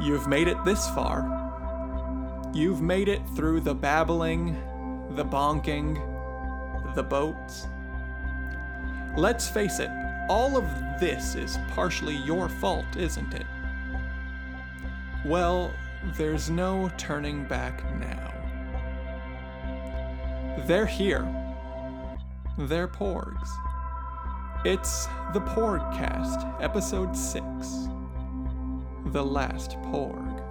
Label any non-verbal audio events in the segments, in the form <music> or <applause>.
You've made it this far. You've made it through the babbling, the bonking, the boats. Let's face it, all of this is partially your fault, isn't it? Well, there's no turning back now. They're here. They're Porgs. It's the Porgcast, Episode 6 The Last Porg.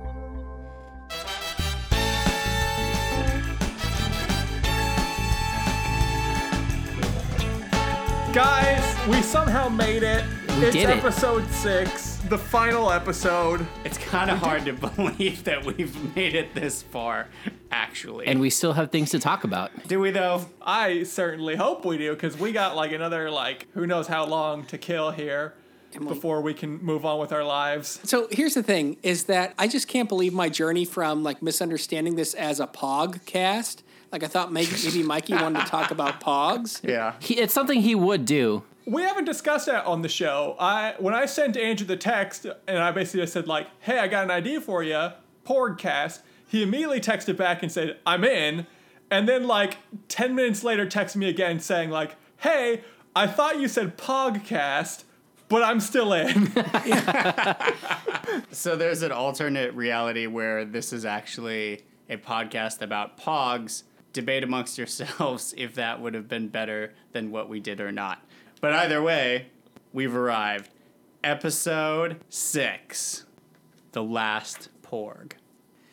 Guys, we somehow made it. We it's did it. episode 6, the final episode. It's kind of hard to <laughs> believe that we've made it this far, actually. And we still have things to talk about. do we though? I certainly hope we do because we got like another like who knows how long to kill here before we can move on with our lives. So here's the thing: is that I just can't believe my journey from like misunderstanding this as a Pog cast. Like I thought maybe, <laughs> maybe Mikey wanted to talk about Pogs. Yeah. He, it's something he would do. We haven't discussed that on the show. I when I sent Andrew the text and I basically just said like, "Hey, I got an idea for you, Porgcast." He immediately texted back and said, "I'm in," and then like ten minutes later, texted me again saying like, "Hey, I thought you said Pogcast." But I'm still in. <laughs> So there's an alternate reality where this is actually a podcast about pogs. Debate amongst yourselves <laughs> if that would have been better than what we did or not. But either way, we've arrived. Episode 6 The Last Porg.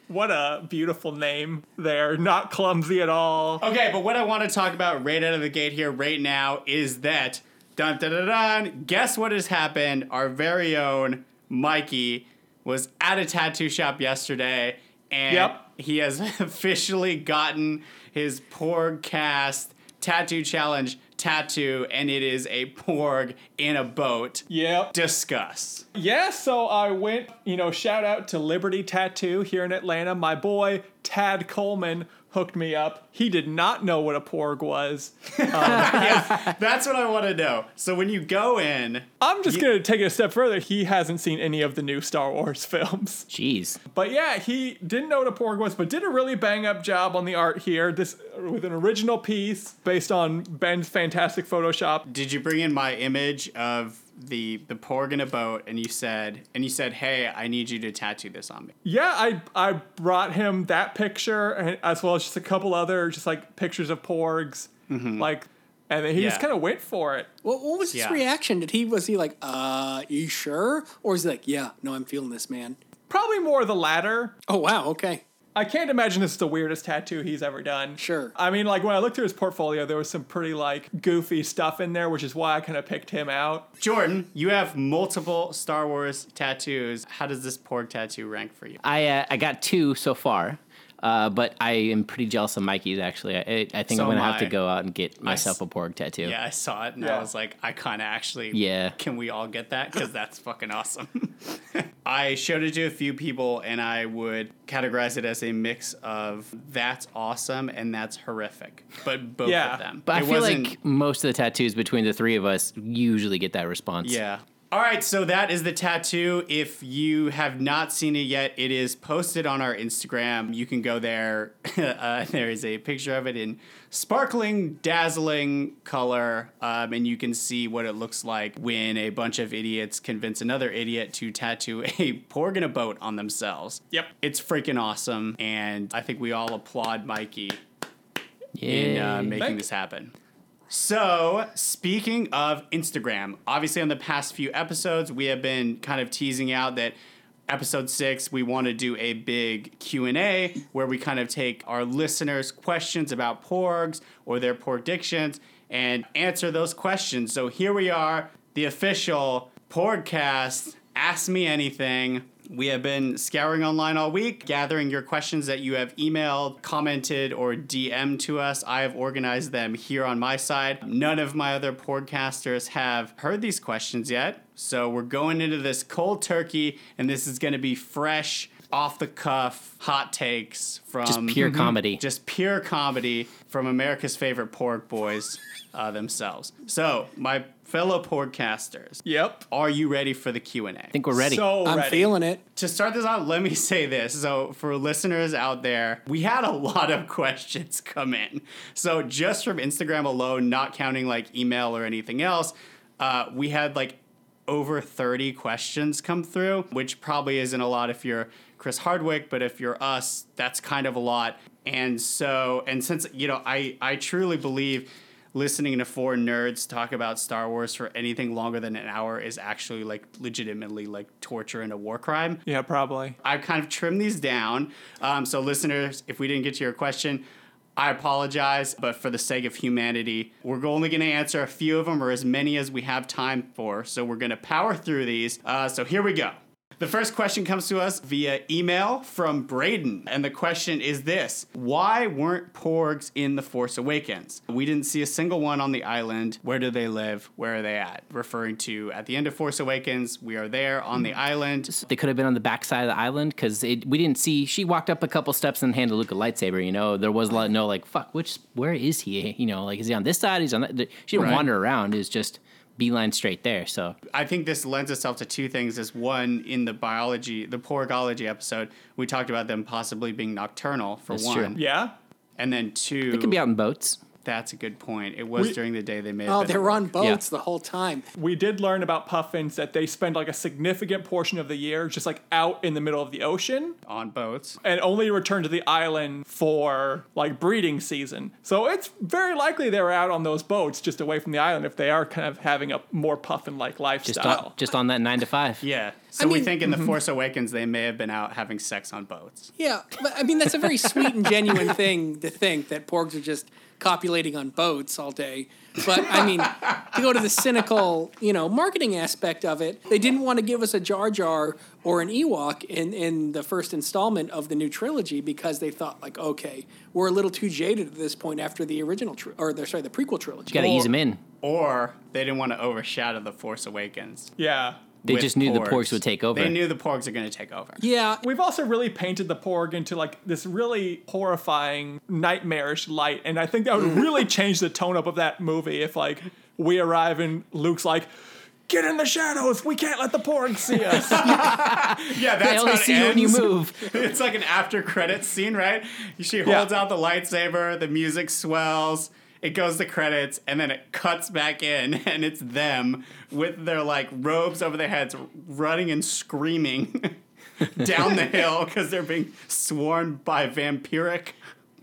what a beautiful name there. Not clumsy at all. Okay, but what I want to talk about right out of the gate here, right now, is that dun dun dun dun. Guess what has happened? Our very own Mikey was at a tattoo shop yesterday, and Yep. he has <laughs> officially gotten his Porg Cast Tattoo Challenge tattoo, and it is a Porg in a boat. Yep. Discuss. Yeah, so I went, you know, shout out to Liberty Tattoo here in Atlanta. My boy Tad Coleman hooked me up. He did not know what a porg was. <laughs> Um, yeah, that's what I want to know. So when you go in, I'm just going to take it a step further. He hasn't seen any of the new Star Wars <laughs> films. Jeez. But yeah, he didn't know what a porg was, but did a really bang up job on the art here. This with an original piece based on Ben's fantastic Photoshop. did you bring in my image of the the porg in a boat and you said and you said hey i need you to tattoo this on me Yeah, I I brought him that picture and as well as just a couple other just like pictures of porgs, like, and then he just kind of went for it. What, what was his Yeah. reaction? Did he was he like, "Uh, you sure?" Or is he like, "Yeah, no, I'm feeling this, man." Probably more the latter. Oh wow, okay, I can't imagine this is the weirdest tattoo he's ever done. Sure. I mean, like when I looked through his portfolio, there was some pretty like goofy stuff in there, which is why I kind of picked him out. jordan you have multiple star wars tattoos how does this porg tattoo rank for you I uh, I got two so far, uh, but I am pretty jealous of Mikey's. Actually, I, I think So I'm gonna am have to go out and get myself s- a porg tattoo. yeah i saw it and Yeah. i was like i kind of actually Yeah. can we all get that because that's fucking awesome <laughs> i showed it to a few people and i would categorize it as a mix of that's awesome and that's horrific but both Yeah. of them But I feel wasn't- like most of the tattoos between the three of us usually get that response. Yeah. All right, so that is the tattoo. If you have not seen it yet, it is posted on our Instagram. You can go there. <laughs> uh, there is a picture of it in sparkling, dazzling color, um, and you can see what it looks like when a bunch of idiots convince another idiot to tattoo <laughs> a porg in a boat on themselves. Yep. It's freaking awesome, and I think we all applaud Mikey in uh, making Thank- this happen. So, speaking of Instagram, obviously on the past few episodes, we have been kind of teasing out that episode 6 we want to do a big Q&A where we kind of take our listeners questions about porgs or their porgdictions and answer those questions. So here we are, the official Porgcast Ask Me Anything. We have been scouring online all week, gathering your questions that you have emailed, commented, or DM'd to us. I have organized them here on my side. None of my other podcasters have heard these questions yet. So we're going into this cold turkey, and this is going to be fresh off the cuff hot takes from Just pure comedy. just pure comedy from America's favorite porg boys uh, themselves. So, my fellow podcasters, Yep. are you ready for the Q&A? I think we're ready. So I'm ready. feeling it. to start this out, let me <laughs> say this. So, for listeners out there, we had a lot of <laughs> questions come in. So, just from Instagram alone, not counting like email or anything else, uh, we had like over 30 questions come through, which probably isn't a lot if you're Chris Hardwick, but if you're us, that's kind of a lot. And so, and since, you know, I, I truly believe listening to four nerds talk about Star Wars for anything longer than an hour is actually like legitimately like torture and a war crime. Yeah, probably. I've kind of trimmed these down. Um, so, listeners, if we didn't get to your question, I apologize, but for the sake of humanity, we're only going to answer a few of them or as many as we have time for. So, we're going to power through these. Uh, so, here we go. The first question comes to us via email from Braden. And the question is this Why weren't porgs in The Force Awakens? We didn't see a single one on the island. Where do they live? Where are they at? Referring to at the end of Force Awakens, we are there on the island. they could have been on the backside of the island because we didn't see. She walked up a couple steps and handed Luke a lightsaber. You know, there was a lot no like fuck. Which where is he? You know, like is he on this side? He's on that. She didn't Right. wander around. Is just beeline straight there. So I think this lends itself to two things. Is one in the biology, the porgology episode, we talked about them possibly being nocturnal for That's one, true. Yeah. and then two. they could be out in boats. That's a good point. It was We- during the day they may. Have Oh, they were on work. boats the whole time. We did learn about puffins that they spend like a significant portion of the year just like out in the middle of the ocean on boats. and only return to the island for like breeding season. So it's very likely they were out on those boats just away from the island if they are kind of having a more puffin like Just lifestyle. on, just on that nine to five. Yeah. So I we mean- think in the mm-hmm. Force Awakens they may have been out having sex on boats. Yeah, but I mean that's a very sweet and genuine thing to think that porgs are just copulating on boats all day. But I mean, to go to the cynical, you know, marketing aspect of it, they didn't want to give us a Jar Jar or an Ewok in in the first installment of the new trilogy because they thought like, okay, we're a little too jaded at this point after the original tri- or the sorry the prequel trilogy. Got to ease them in. Or they didn't want to overshadow the Force Awakens. yeah. They just knew the porgs would take over. They knew the porgs are going to take over. Yeah, We've also really painted the Porg into like this really horrifying, nightmarish light, and I think that would <laughs> really change the tone up of that movie if like we arrive and Luke's like, "Get in the shadows! We can't let the porgs see <laughs> us." Yeah, that's They how only it see you when you move. <laughs> it's like an after credits scene, right? She Yeah. holds out the lightsaber, the music swells, it goes to credits, and then it cuts back in, <laughs> and it's them with their like robes over their heads, running and screaming <laughs> down the hill because they're being swarmed by vampiric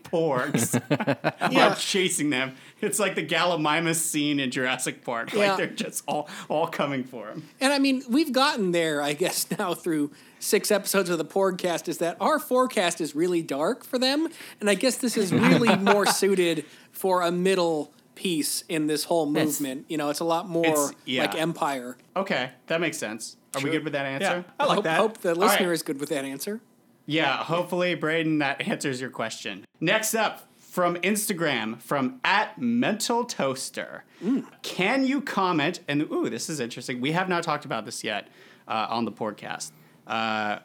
porgs <laughs> Yeah. chasing them. It's like the Gallimimus scene in Jurassic Park. Yeah. Like they're just all all coming for him. And I mean, we've gotten there, I guess, now through six episodes of the podcast is that our forecast is really dark for them. And I guess this is really <laughs> more suited for a middle piece in this whole movement. You know, it's a lot more yeah. like Empire. Okay, that makes sense. Are we good with that answer? yeah, I like hope, that. hope the listener right. is good with that answer. Yeah, hopefully, Braden, that answers your question. Next up, from Instagram, from at Mental Toaster. Can you comment? And ooh, this is interesting. We have not talked about this yet uh, on the podcast. Uh,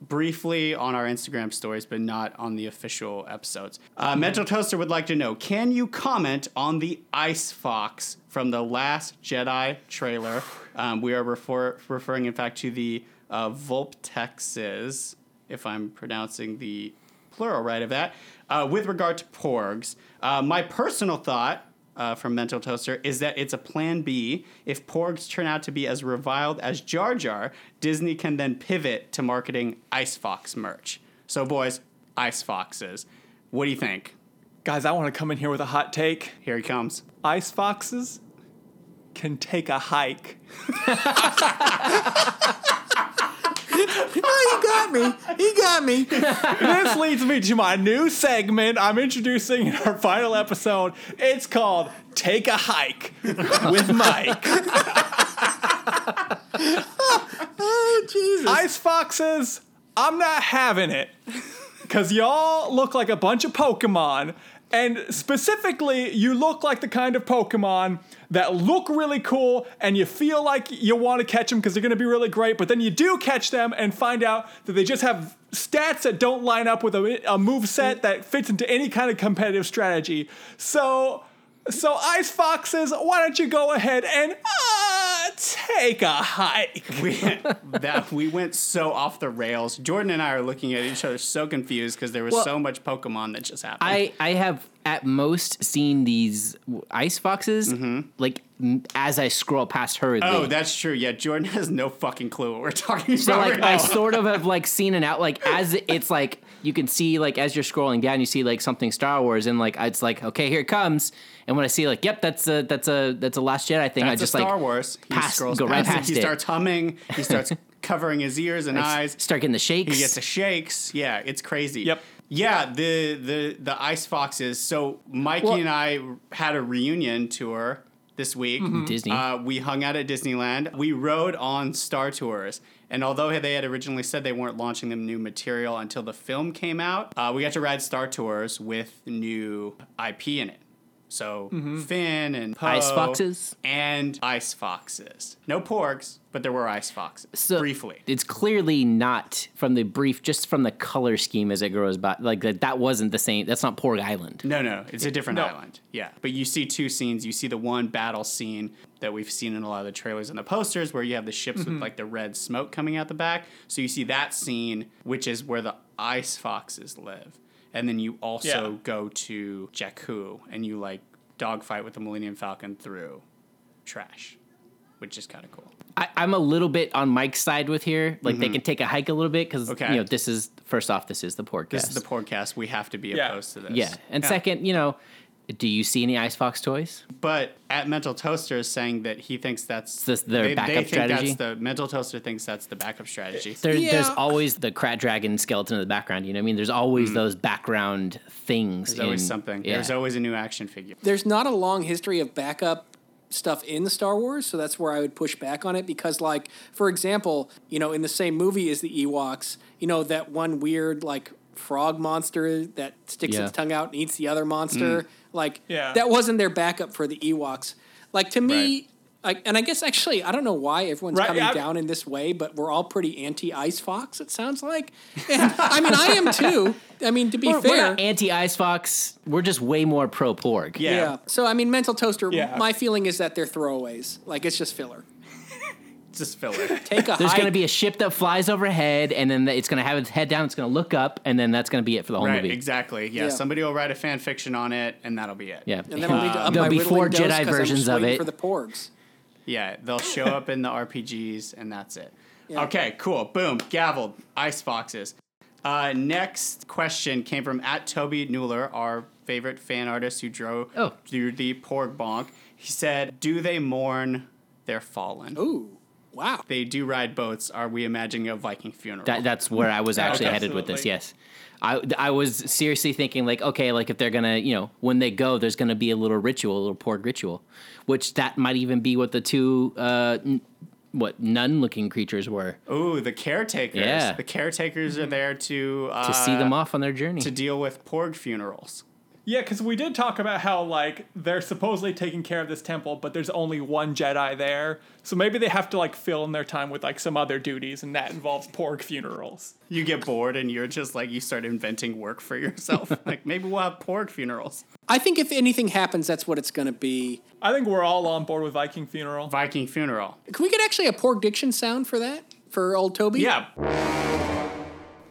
briefly on our Instagram stories, but not on the official episodes. Uh, Mental Toaster would like to know Can you comment on the Ice Fox from the Last Jedi trailer? Um, we are refer- referring, in fact, to the uh, Vulptexes, if I'm pronouncing the plural right of that, uh, with regard to porgs. Uh, my personal thought uh, from Mental Toaster is that it's a plan B. If porgs turn out to be as reviled as Jar Jar, Disney can then pivot to marketing Ice Fox merch. So, boys, Ice Foxes. What do you think? Guys, I want to come in here with a hot take. Here he comes. Ice foxes can take a hike. <laughs> Oh, he got me. He got me. <laughs> this leads me to my new segment I'm introducing in our final episode. It's called Take a Hike with Mike. <laughs> Oh, Jesus. Ice foxes, I'm not having it. Because y'all look like a bunch of Pokemon. And specifically, you look like the kind of Pokemon that look really cool and you feel like you want to catch them because they're going to be really great, but then you do catch them and find out that they just have stats that don't line up with a, a move set mm. that fits into any kind of competitive strategy. So, so Ice Foxes, why don't you go ahead and uh, take a hike? we that we went so off the rails. Jordan and I are looking at each other so confused because there was Well, so much Pokemon that just happened. I I have at most seen these ice foxes like as I scroll past her. oh, that's true. Yeah, Jordan has no fucking clue what we're talking so about. like right I now. sort of <laughs> have like seen it out like as it's like you can see like as you're scrolling down you see like something Star Wars and like it's like okay here it comes and when I see like yep that's a that's a that's a Last Jedi thing I That's just a Star like Wars. He pass- scrolls go right past it. He starts humming. He starts <laughs> covering his ears and eyes. start getting the shakes. He gets the shakes. Yeah, it's crazy. Yep. Yeah, the the the ice foxes. So Mikey Well- and I had a reunion tour this week. Disney. Uh, we hung out at Disneyland. We rode on Star Tours. And although they had originally said they weren't launching them new material until the film came out, uh, we got to ride Star Tours with new IP in it. So Finn and Poe Ice foxes? and ice foxes. No porgs, but there were ice foxes. So briefly. It's clearly not from the brief, just from the color scheme as it grows by. Like that, that wasn't the same. That's not Porg Island. No, no, it's a different No. island. Yeah, but you see two scenes. You see the one battle scene that we've seen in a lot of the trailers and the posters, where you have the ships Mm-hmm. with like the red smoke coming out the back. So you see that scene, which is where the ice foxes live, and then you also Yeah. go to Jakku and you like dogfight with the Millennium Falcon through trash, which is kind of cool. I, I'm a little bit on Mike's side with here. Like they mm-hmm. can take a hike a little bit because Okay. you know this is first off this is the Porg. This is the podcast. We have to be Yeah. opposed to this. yeah, and second, you know, do you see any Ice Fox toys? But at Mental Toaster is saying that he thinks that's This- their they, backup they think strategy? That's the Mental Toaster thinks that's the backup strategy. There, There's always the Krayt Dragon skeleton in the background. You know what I mean? There's always those background things. There's always something. Yeah. There's always a new action figure. there's not a long history of backup stuff in the Star Wars, so that's where I would push back on it because, like, for example, you know, in the same movie as the Ewoks, you know, that one weird like frog monster that sticks Yeah. its tongue out and eats the other monster, Mm. Like, Yeah. that wasn't their backup for the Ewoks. Like to me. Right. Like, and I guess actually, I don't know why everyone's Right, coming I- down in this way, but we're all pretty anti Ice Fox. It sounds like, and I mean, I am too. I mean, to be We're, fair, we're anti Ice Fox. We're just way more pro Porg. Yeah. yeah. So I mean, mental toaster. Yeah. My feeling is that they're throwaways. Like it's just filler. Just filler. <laughs> Take a There's hike. going to be a ship that flies overhead, and then it's going to have its head down. It's going to look up, and then that's going to be it for the whole right, movie. exactly. Yeah, Yeah. somebody will write a fan fiction on it, and that'll be it. Yeah, and then I'll need to up there'll be four dose Jedi 'cause I'm versions of it. for the porgs. Yeah, they'll show up in the RPGs, and that's it. Okay, cool. Boom, gavelled. Ice foxes. Uh, next question came from at Toby Newler, our favorite fan artist who drew, Oh. drew the Porg Bonk. He said, "Do they mourn their fallen? Ooh, wow. They do ride boats. Are we imagining a Viking funeral?" That, that's where I was actually headed with this. Yes, I I was seriously thinking like, okay, like if they're gonna, you know, when they go, there's gonna be a little ritual, a little Porg ritual, which that might even be what the two, uh, n- what nun-looking creatures were Ooh, the caretakers. Yeah. The caretakers are there to uh, to see them off on their journey. to deal with Porg funerals. Yeah, because we did talk about how like they're supposedly taking care of this temple, but there's only one Jedi there, so maybe they have to like fill in their time with like some other duties, and that involves porg funerals. You get bored and you're just like you start inventing work for yourself. <laughs> like maybe we'll have porg funerals. I think if anything happens, that's what it's going to be. I think we're all on board with Viking funeral. Viking funeral. Can we get actually a porg diction sound for that for old Toby? Yeah.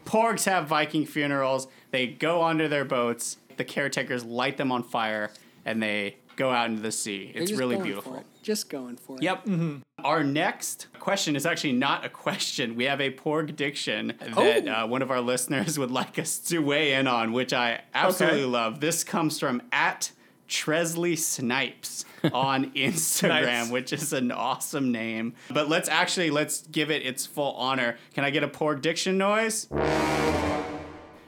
Porgs have Viking funerals. They go under their boats. The caretakers light them on fire and they go out into the sea. They're It's just really going beautiful. For it. Just going for it. Yep. Mm-hmm. Our next question is actually not a question. We have a Porg diction that Oh. uh, one of our listeners <laughs> would like us to weigh in on, which I absolutely Okay. love. This comes from at Tresley Snipes <laughs> on Instagram, Nice. which is an awesome name. But let's actually let's give it its full honor. Can I get a Porg diction noise?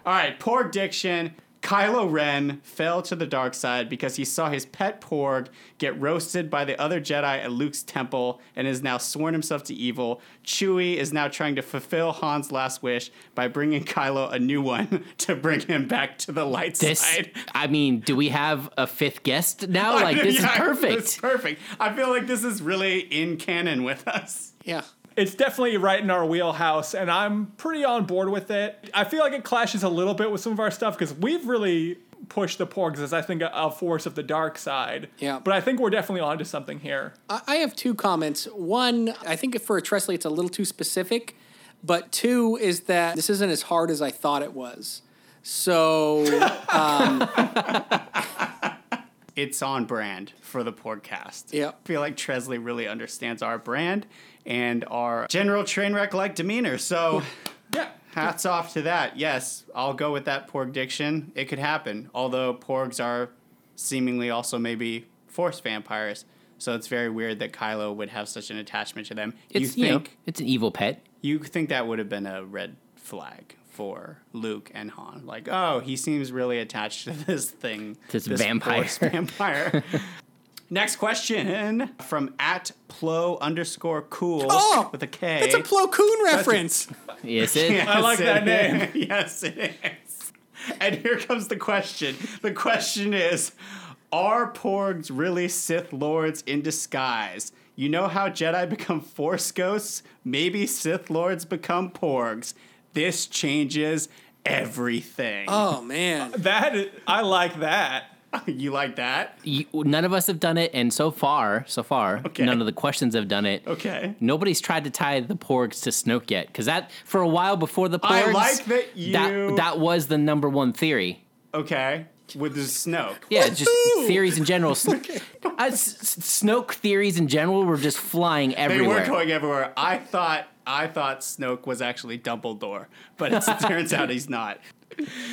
All right, Porg diction Kylo Ren fell to the dark side because he saw his pet Porg get roasted by the other Jedi at Luke's temple and has now sworn himself to evil. Chewie is now trying to fulfill Han's last wish by bringing Kylo a new one <laughs> to bring him back to the light This, side. I mean, do we have a fifth guest now? <laughs> Like this Yeah, is perfect. It's perfect. I feel like this is really in canon with us. Yeah. It's definitely right in our wheelhouse, and I'm pretty on board with it. I feel like it clashes a little bit with some of our stuff because we've really pushed the Porgs as I think a, a force of the dark side. Yeah. But I think we're definitely onto something here. I I have two comments. One, I think for a Tresley, it's a little too specific. But two is that this isn't as hard as I thought it was. So, <laughs> Um, It's on brand for the podcast. Yeah. I feel like Tresley really understands our brand and our general train wreck like demeanor. So Yeah. hats off to that. Yes, I'll go with that porg diction. It could happen. Although porgs are seemingly also maybe force vampires. So it's very weird that Kylo would have such an attachment to them. It's you you know, think it's an evil pet. you think that would have been a red flag for Luke and Han? Like, oh, he seems really attached to this thing, This vampire. force vampire. <laughs> <laughs> Next question from at plo underscore cool Oh, with a K. That's a Plo Koon reference. Yes, it. Yes, I like that name. is. <laughs> yes, it is. And here comes the question. The question is Are porgs really Sith lords in disguise? You know how Jedi become Force ghosts? Maybe Sith lords become porgs. This changes everything. Oh, man. That is, I like that. <laughs> you like that? You, none of us have done it, and so far, so far, Okay. none of the questions have done it. Okay. Nobody's tried to tie the porgs to Snoke yet, because that for a while before the porgs, I like that you- that that was the number one theory. Okay. With the Snoke. Yeah, just theories in general. <laughs> S- uh, Snoke theories in general were just flying everywhere. They were going everywhere. I thought I thought Snoke was actually Dumbledore, but it <laughs> turns out he's not.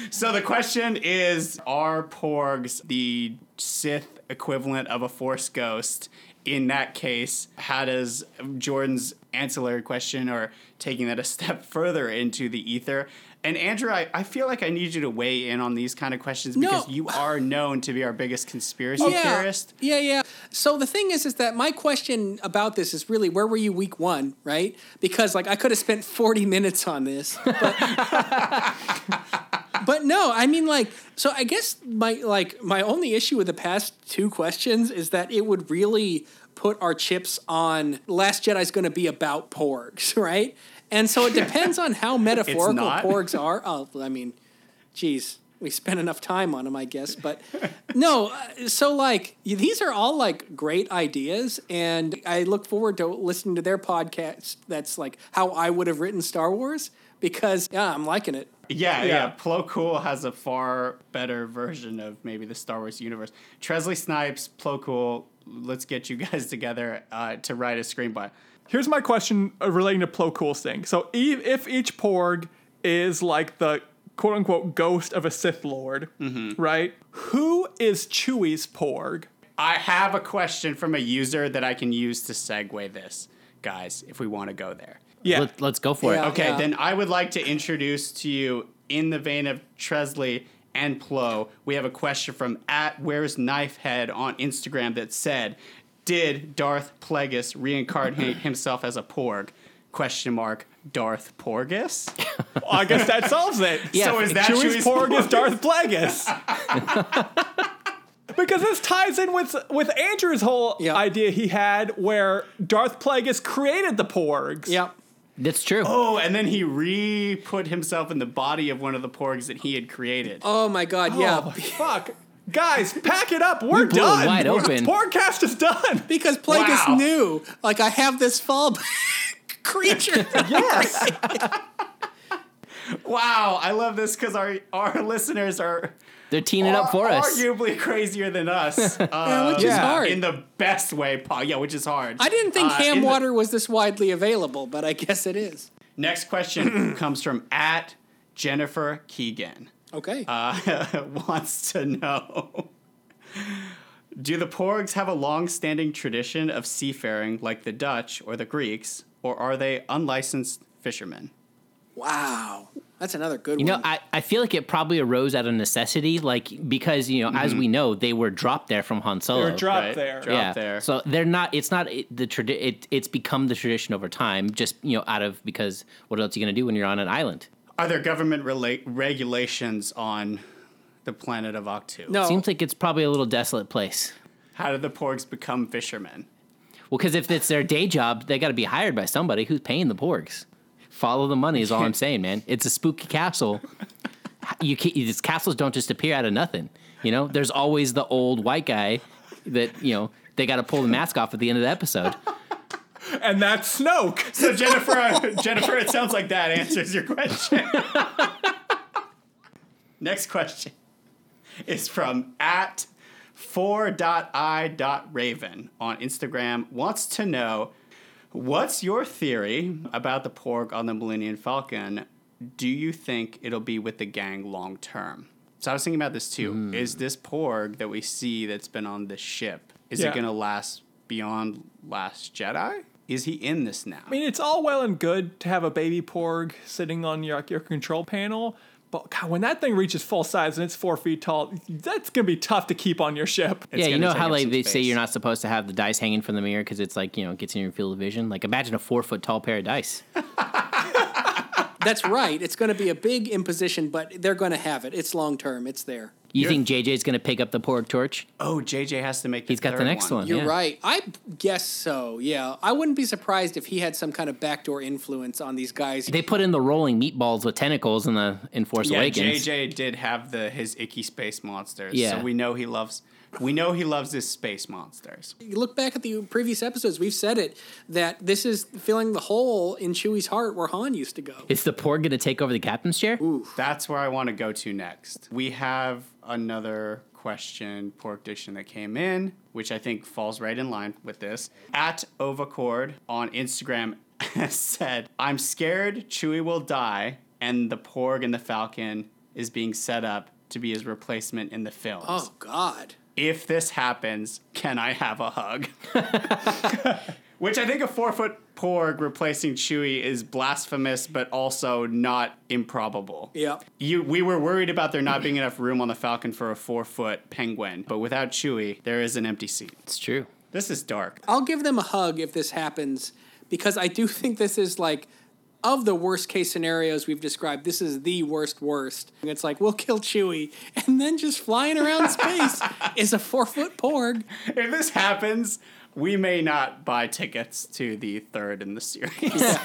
So the question is: Are Porgs the Sith equivalent of a Force ghost? In that case, how does Jordan's ancillary question, or taking that a step <laughs> further into the ether? And Andrew, I, I feel like I need you to weigh in on these kind of questions because No. you are known to be our biggest conspiracy yeah. theorist. Yeah, yeah. So the thing is, is that my question about this is really where were you week one, right? Because like I could have spent forty minutes on this, but, <laughs> but no, I mean like so. I guess my like my only issue with the past two questions is that it would really put our chips on Last Jedi's going to be about porgs, <laughs> right? And so it <laughs> depends on how metaphorical porgs are. Oh, I mean, geez, we spent enough time on them, I guess. But no, uh, so like these are all like great ideas, and I look forward to listening to their podcast. That's like how I would have written Star Wars because yeah, I'm liking it. Yeah, yeah, Yeah. Plo Kool has a far better version of maybe the Star Wars universe. Tresley Snipes, Plo Kool, let's get you guys <laughs> together uh, to write a screenplay. Here's my question uh, relating to Plo Kool's thing. So e- if each Porg is like the quote unquote ghost of a Sith Lord, right? Who is Chewie's Porg? I have a question from a user that I can use to segue this, guys, if we want to go there. Yeah. Let, let's go for Yeah. it. Okay, Yeah. then I would like to introduce to you, in the vein of Tresley and Plo, we have a question from at Where's Knifehead on Instagram that said, "Did Darth Plagueis reincarnate <laughs> himself as a Porg?" Question mark. Darth Porgus. <laughs> I guess that solves it. Yeah, so is that Chewie's Chewie's Porg is Darth Plagueis. <laughs> because this ties in with with Andrew's whole Yeah. idea he had where Darth Plagueis created the Porgs. Yep. That's true. Oh, and then he re-put himself in the body of one of the Porgs that he had created. Oh my God. Oh, Yeah. fuck. Guys, pack it up. We're blew done. wide open. Porgcast is done. Because Plagueis Wow. knew, like, I have this fallback <laughs> creature. <laughs> Yes. Wow, I love this because our our listeners are They're teeing it up for us. arguably crazier than us. <laughs> Yeah, Uh, which is Yeah. hard. in the best way, po- yeah, which is hard. I didn't think Uh, ham in the- water was this widely available, but I guess it is. Next question <clears throat> comes from at Jennifer Keegan. Okay. Uh, <laughs> wants to know Do the Porgs have a long standing tradition of seafaring like the Dutch or the Greeks, or are they unlicensed fishermen? wow. That's another good You one. know, I, I feel like it probably arose out of necessity, like because you know, as we know, they were dropped there from Han Solo. They were dropped Right. there. Drop- yeah, there. So they're not. It's not the tradi- it, It's become the tradition over time. Just you know, out of because what else are you gonna do when you're on an island? Are there government rela- regulations on the planet of Ahch-To? no, Seems like it's probably a little desolate place. How did the porgs become fishermen? Well, because if it's their day job, they got to be hired by somebody who's paying the porgs. Follow the money is all I'm <laughs> saying, man. It's a spooky castle. You can't, these castles don't just appear out of nothing. You know, there's always the old white guy that you know they got to pull the mask off at the end of the episode. And that's Snoke. So Jennifer, Jennifer, it sounds like that answers your question. <laughs> Next question is from at 4.i.raven on Instagram. Wants to know what's your theory about the Porg on the Millennium Falcon? Do you think it'll be with the gang long term? So I was thinking about this too. Hmm. Is this Porg that we see that's been on the ship, is Yeah. it going to last beyond Last Jedi? Is he in this now? I mean, it's all well and good to have a baby porg sitting on your, your control panel, but God, when that thing reaches full size and it's four feet tall, that's gonna be tough to keep on your ship. It's yeah, you know how like some they say you're not supposed to have the dice hanging from the mirror because it's like you know it gets in your field of vision. Like imagine a four foot tall pair of dice. <laughs> that's right. It's going to be a big imposition, but they're going to have it. It's long term. It's there. You You're- think JJ's gonna pick up the porg torch? Oh, JJ has to make. The He's got the third next one. You're Yeah. right. I guess so. Yeah, I wouldn't be surprised if he had some kind of backdoor influence on these guys. They put in the rolling meatballs with tentacles in the in Force Yeah, Awakens. JJ did have the his icky space monsters. Yeah. so we know he loves. We know he loves his space monsters. You look back at the previous episodes, we've said it that this is filling the hole in Chewie's heart where Han used to go. Is the porg gonna take over the captain's chair? That's where I want to go to next. We have another question, porg diction that came in, which I think falls right in line with this. At Ovacord on Instagram <laughs> said, I'm scared Chewie will die and the porg and the falcon is being set up to be his replacement in the films. Oh God. If this happens, can I have a hug? <laughs> Which I think a four foot porg replacing Chewie is blasphemous, but also not improbable. Yep. You, we were worried about there not being enough room on the Falcon for a four foot penguin, but without Chewie, there is an empty seat. It's true. This is dark. I'll give them a hug if this happens because I do think this is like of the worst case scenarios we've described, this is the worst worst. And It's like we'll kill Chewie, and then just flying around space <laughs> is a four foot porg. If this happens, we may not buy tickets to the third in the series. <laughs>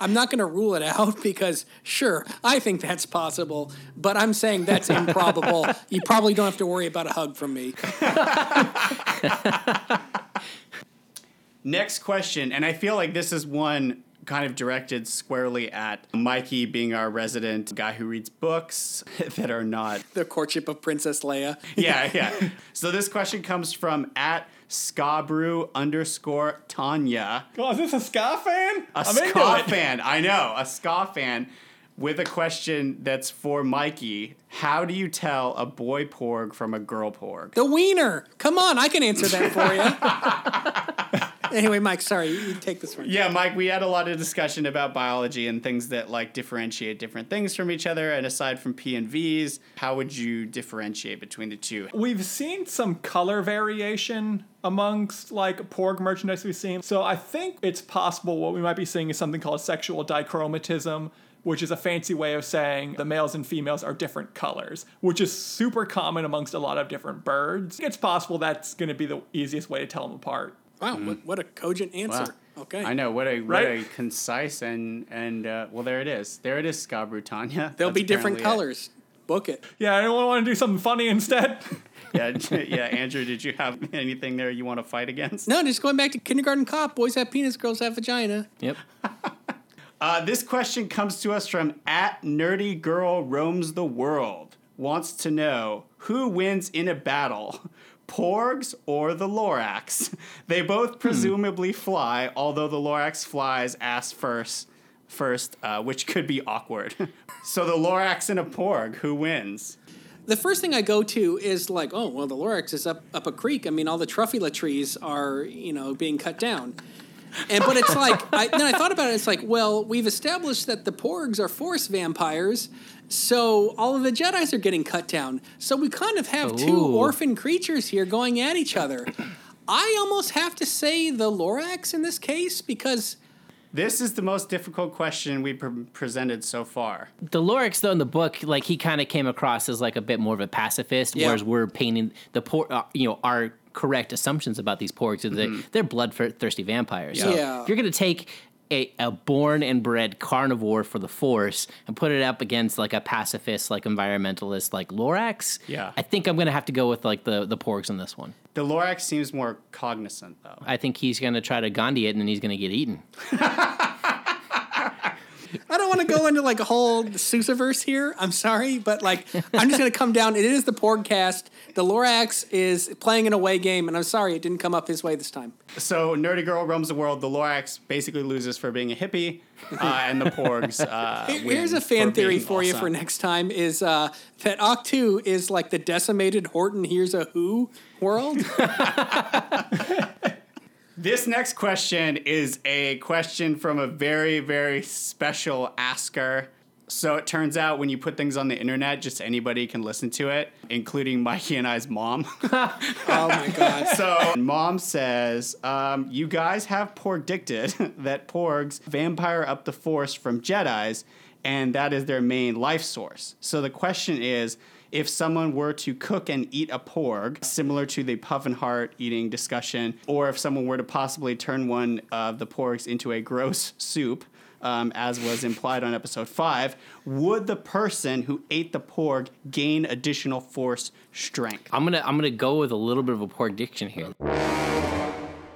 I'm not going to rule it out because sure, I think that's possible, but I'm saying that's improbable. <laughs> you probably don't have to worry about a hug from me. Next question, and I feel like this is one kind of directed squarely at Mikey being our resident guy who reads books <laughs> that are not The courtship of Princess Leia. <laughs> yeah, yeah. So this question comes from at Scabrew underscore Tanya. Oh, is this a ska fan? A I'm into ska it. fan. I know, a ska fan with a question that's for Mikey. How do you tell a boy porg from a girl porg? The wiener. Come on, I can answer that for you. <laughs> <laughs> anyway, Mike, sorry, you you take this one. Yeah, Mike, we had a lot of discussion about biology and things that like differentiate different things from each other. And aside from P and V's, how would you differentiate between the two? We've seen some color variation amongst like Porg merchandise we've seen. So I think it's possible what we might be seeing is something called sexual dichromatism, which is a fancy way of saying the males and females are different colors, which is super common amongst a lot of different birds. It's possible that's going to be the easiest way to tell them apart. Wow, what, what a cogent answer. Okay. I know what a what Right? a concise and and uh, well there it is there it is Scabrew Tanya. There'll That's be different apparently it. colors. Book it. Yeah, anyone want to do something funny instead? <laughs> Yeah, yeah. Andrew, did you have <laughs> anything there you want to fight against? No, just going back to kindergarten cop. Boys have penis, girls have vagina. Yep. <laughs> Uh, this question comes to us from at nerdy girl roams the world. Wants to know who wins in a battle, Porgs or the Lorax? <laughs> They both presumably fly, although the Lorax flies ass first, first, uh, which could be awkward. <laughs> so the Lorax and a Porg, who wins? The first thing I go to is like, oh well, the Lorax is up up a creek. I mean, all the truffula trees are you know being cut down. And but it's like I, then I thought about it. It's like, well, we've established that the Porgs are Force vampires, so all of the Jedi's are getting cut down. So we kind of have two orphan creatures here going at each other. I almost have to say the Lorax in this case because This is the most difficult question we pre- presented so far. The Lorax, though, in the book, like he kind of came across as like a bit more of a pacifist, Yeah. whereas we're painting the poor, uh, you know, our correct assumptions about these porgs that mm-hmm. they're bloodthirsty vampires. So Yeah. if you're gonna take a, a born and bred carnivore for the Force and put it up against like a pacifist, like environmentalist, like Lorax, Yeah. I think I'm gonna have to go with like the the porgs on this one. The Lorax seems more cognizant, though. I think he's gonna try to Gandhi it and then he's gonna get eaten. <laughs> I don't want to go into like a whole Seussaverse here. I'm sorry, but like I'm just gonna come down. It is the Porgcast. The Lorax is playing an away game, and I'm sorry it didn't come up his way this time. So, Nerdy Girl roams the world. The Lorax basically loses for being a hippie, uh, and the Porgs. Uh, <laughs> Here's a fan for theory for you for next time: is uh, that Ahch-To is like the decimated Horton Hears a Who world. <laughs> This next question is a question from a very, very special asker. So it turns out when you put things on the internet, just anybody can listen to it, including Mikey and I's mom. <laughs> <laughs> oh my god! so mom says, um, "You guys have predicted <laughs> that porgs vampire up the force from Jedi's, and that is their main life source. So the question is." If someone were to cook and eat a porg, similar to the puffin heart eating discussion, or if someone were to possibly turn one of the porgs into a gross soup, um, as was implied on episode five, would the person who ate the porg gain additional force strength? I'm gonna I'm gonna go with a little bit of a porg diction here.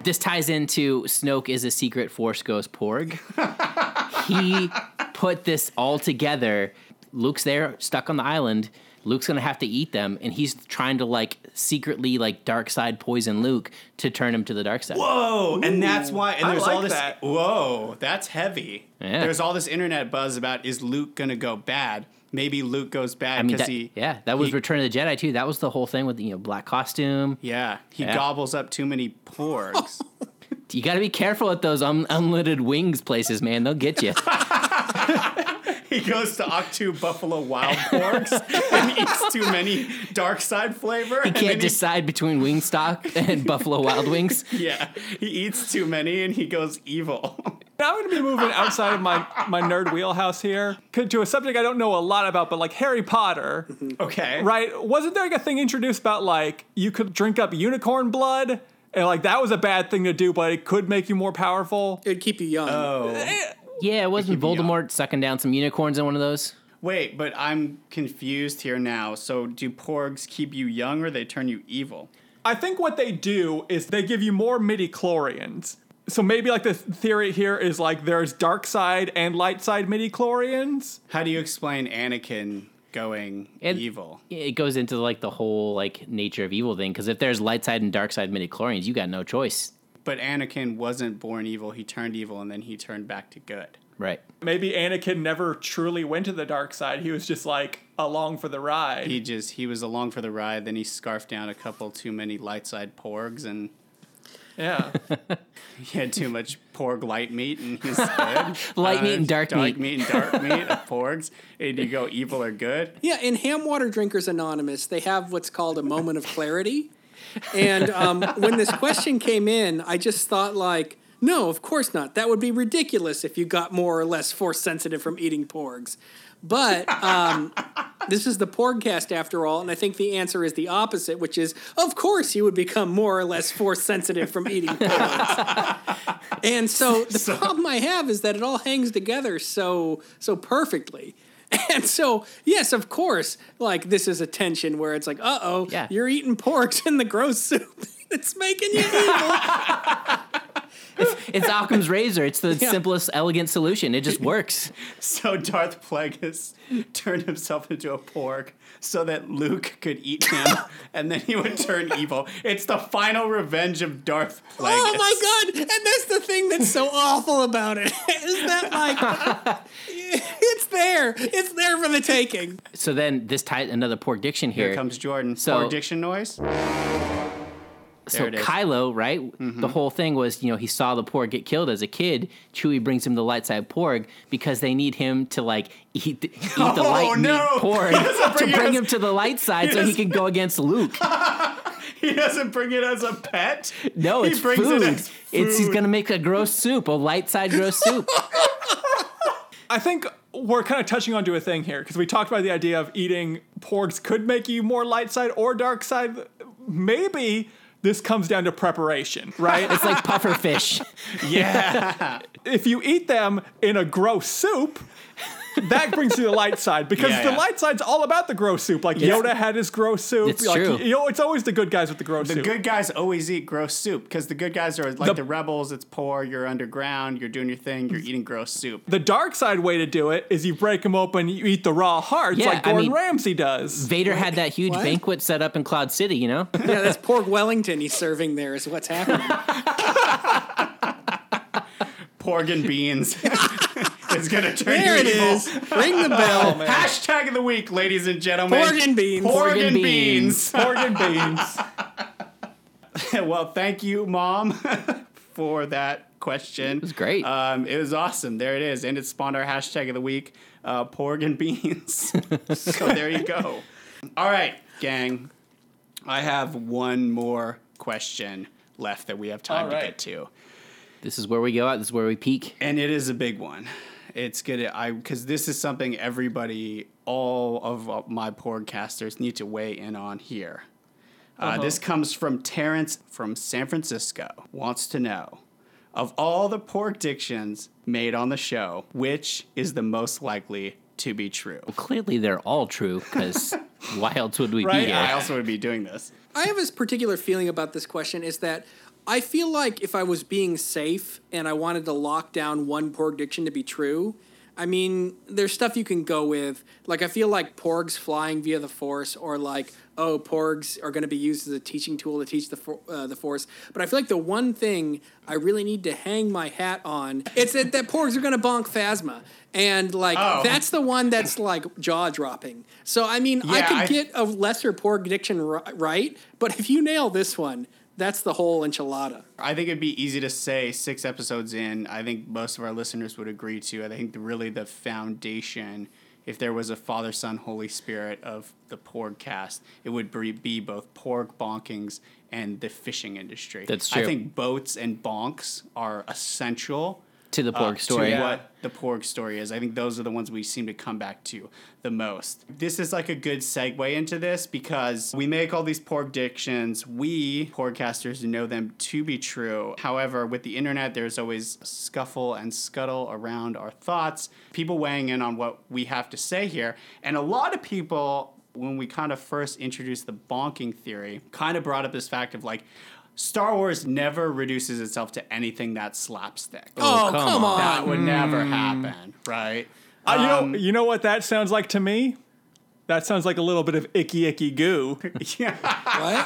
This ties into Snoke is a secret Force Ghost Porg. <laughs> he put this all together. Luke's there, stuck on the island. Luke's gonna have to eat them, and he's trying to like secretly like dark side poison Luke to turn him to the dark side. Whoa, and that's why. And I there's like all this. that. Whoa, that's heavy. Yeah. There's all this internet buzz about is Luke gonna go bad? Maybe Luke goes bad I mean, because he. yeah, that was he- Return of the Jedi too. That was the whole thing with the you know black costume. Yeah, he Yeah. gobbles up too many porgs. <laughs> You got to be careful at those un- unlimited wings places, man. They'll get you. <laughs> he goes to Ahch-To Buffalo Wild Porgs and <laughs> eats too many dark side flavor. He can't then decide between Wingstop and Buffalo Wild Wings. <laughs> yeah, he eats too many and he goes evil. Now I'm going to be moving outside of my, my nerd wheelhouse here to a subject I don't know a lot about, but like Harry Potter, mm-hmm. okay. right? Wasn't there like a thing introduced about like you could drink up unicorn blood? And like that was a bad thing to do, but it could make you more powerful. It'd keep you young. Oh. Eh, Yeah, it wasn't keep you Voldemort sucking down some unicorns in one of those. Wait, but I'm confused here now. So do porgs keep you young or they turn you evil? I think what they do is they give you more midi chlorians. So maybe like the theory here is like there's dark side and light side midi chlorians. How do you explain Anakin going And- evil? It goes into like the whole like nature of evil thing. Because if there's light side and dark side midichlorians, you got no choice. But Anakin wasn't born evil. He turned evil and then he turned back to good. Right. Maybe Anakin never truly went to the dark side. He was just like along for the ride. He just he was along for the ride. Then he scarfed down a couple too many light side porgs and yeah. <laughs> he had too much porg light meat and he's <laughs> good. Light meat and uh, dark dark meat. meat and dark meat of porgs. And you go evil or good. Yeah, in Ham Water Drinkers Anonymous, they have what's called a moment of clarity. And um, when this question came in, I just thought, like, no, of course not. That would be ridiculous if you got more or less force sensitive from eating porgs. But um, this is the Porgcast after all, and I think the answer is the opposite, which is, of course, you would become more or less force sensitive from eating porgs. and so the problem I have is that it all hangs together so so perfectly. <laughs> And so, yes, of course, like this is a tension where it's like, uh oh, Yeah. you're eating porgs in the gross soup. <laughs> it's making you evil. <laughs> It's Occam's razor. It's the Yeah. simplest, elegant solution. It just works. So Darth Plagueis turned himself into a porg so that Luke could eat him <laughs> and then he would turn evil. It's the final revenge of Darth Plagueis. Oh my god! And that's the thing that's so awful about it <laughs> is that like <laughs> it's there, it's there for the taking. So then this ties another poor diction here. Here comes Jordan. So- So, diction noise. So it is. Kylo, right? Mm-hmm. The whole thing was, you know, he saw the Porg get killed as a kid. Chewie brings him the light side Porg because they need him to like eat the, eat the <laughs> Oh, light no. Porg <laughs> to bring bring us- him to the light <laughs> side he so he doesn't- can go against Luke. He doesn't bring it as a pet. No, he it's brings food. it as It's he's gonna make a gross soup, a light side gross soup. I think we're kind of touching onto a thing here because we talked about the idea of eating porgs could make you more light side or dark side. Maybe this comes down to preparation, right? It's like puffer fish. <laughs> Yeah. if you eat them in a gross soup, that brings you to the light side because Yeah, the yeah. light side's all about the gross soup. Like Yoda had his gross soup. It's like, true. You know, it's always the good guys with the gross The soup. The good guys always eat gross soup because the good guys are like The- the, rebels. It's poor. You're underground. You're doing your thing. You're eating gross soup. the dark side way to do it is you break them open, you eat the raw hearts Yeah, like I Gordon mean- Ramsay does. Vader had that huge What? banquet set up in Cloud City, you know? <laughs> Yeah, that's Porg Wellington he's serving there is what's happening. <laughs> Porg and beans. <laughs> it's gonna turn There you it evil. is. Ring the <laughs> bell. Hashtag of the week, ladies and gentlemen. Porg and beans. Porg Porg and and beans. Porg and beans. <laughs> <laughs> well, thank you, mom, for that question. It was great. Um, it was awesome. There it is, and it spawned our hashtag of the week, uh, porg and beans. so there you go. All right, gang. I have one more question left that we have time All to right. get to, This is where we go out. This is where we peak. and it is a big one. It's good. I because this is something everybody, all of my podcasters need to weigh in on here. Uh, This comes from Terrence from San Francisco. Wants to know of all the porg dictions made on the show, which is the most likely to be true? Well, Clearly, they're all true because <laughs> why else would we Right, be here? I also would be doing this. I have this particular feeling about this question is that I feel like if I was being safe and I wanted to lock down one porg diction to be true, I mean, there's stuff you can go with. Like, I feel like porgs flying via the force, or like, oh, porgs are going to be used as a teaching tool to teach the for, uh, the force. But I feel like the one thing I really need to hang my hat on it's that, that porgs are going to bonk Phasma. And like Oh. that's the one that's like jaw dropping. So I mean, I could I- get a lesser porg diction ri- right, but if you nail this one, that's the whole enchilada. I think it'd be easy to say six episodes in. I think most of our listeners would agree to. I think really the foundation, if there was a Father, Son, Holy Spirit of the Porg cast, it would be, be both porg bonkings and the fishing industry. That's true. I think boats and bonks are essential To the uh, porg story. To what the porg story is. I think those are the ones we seem to come back to the most. This is like a good segue into this because we make all these porg dictions. We, porgcasters, know them to be true. However, with the internet, there's always scuffle and scuttle around our thoughts, people weighing in on what we have to say here. And a lot of people, when we kind of first introduced the bonking theory, kind of brought up this fact of like, Star Wars never reduces itself to anything that slapstick. Oh, come come, on. on. That would never happen, right? Uh, you Um, know, you know what that sounds like to me? That sounds like a little bit of icky icky goo. <laughs> yeah.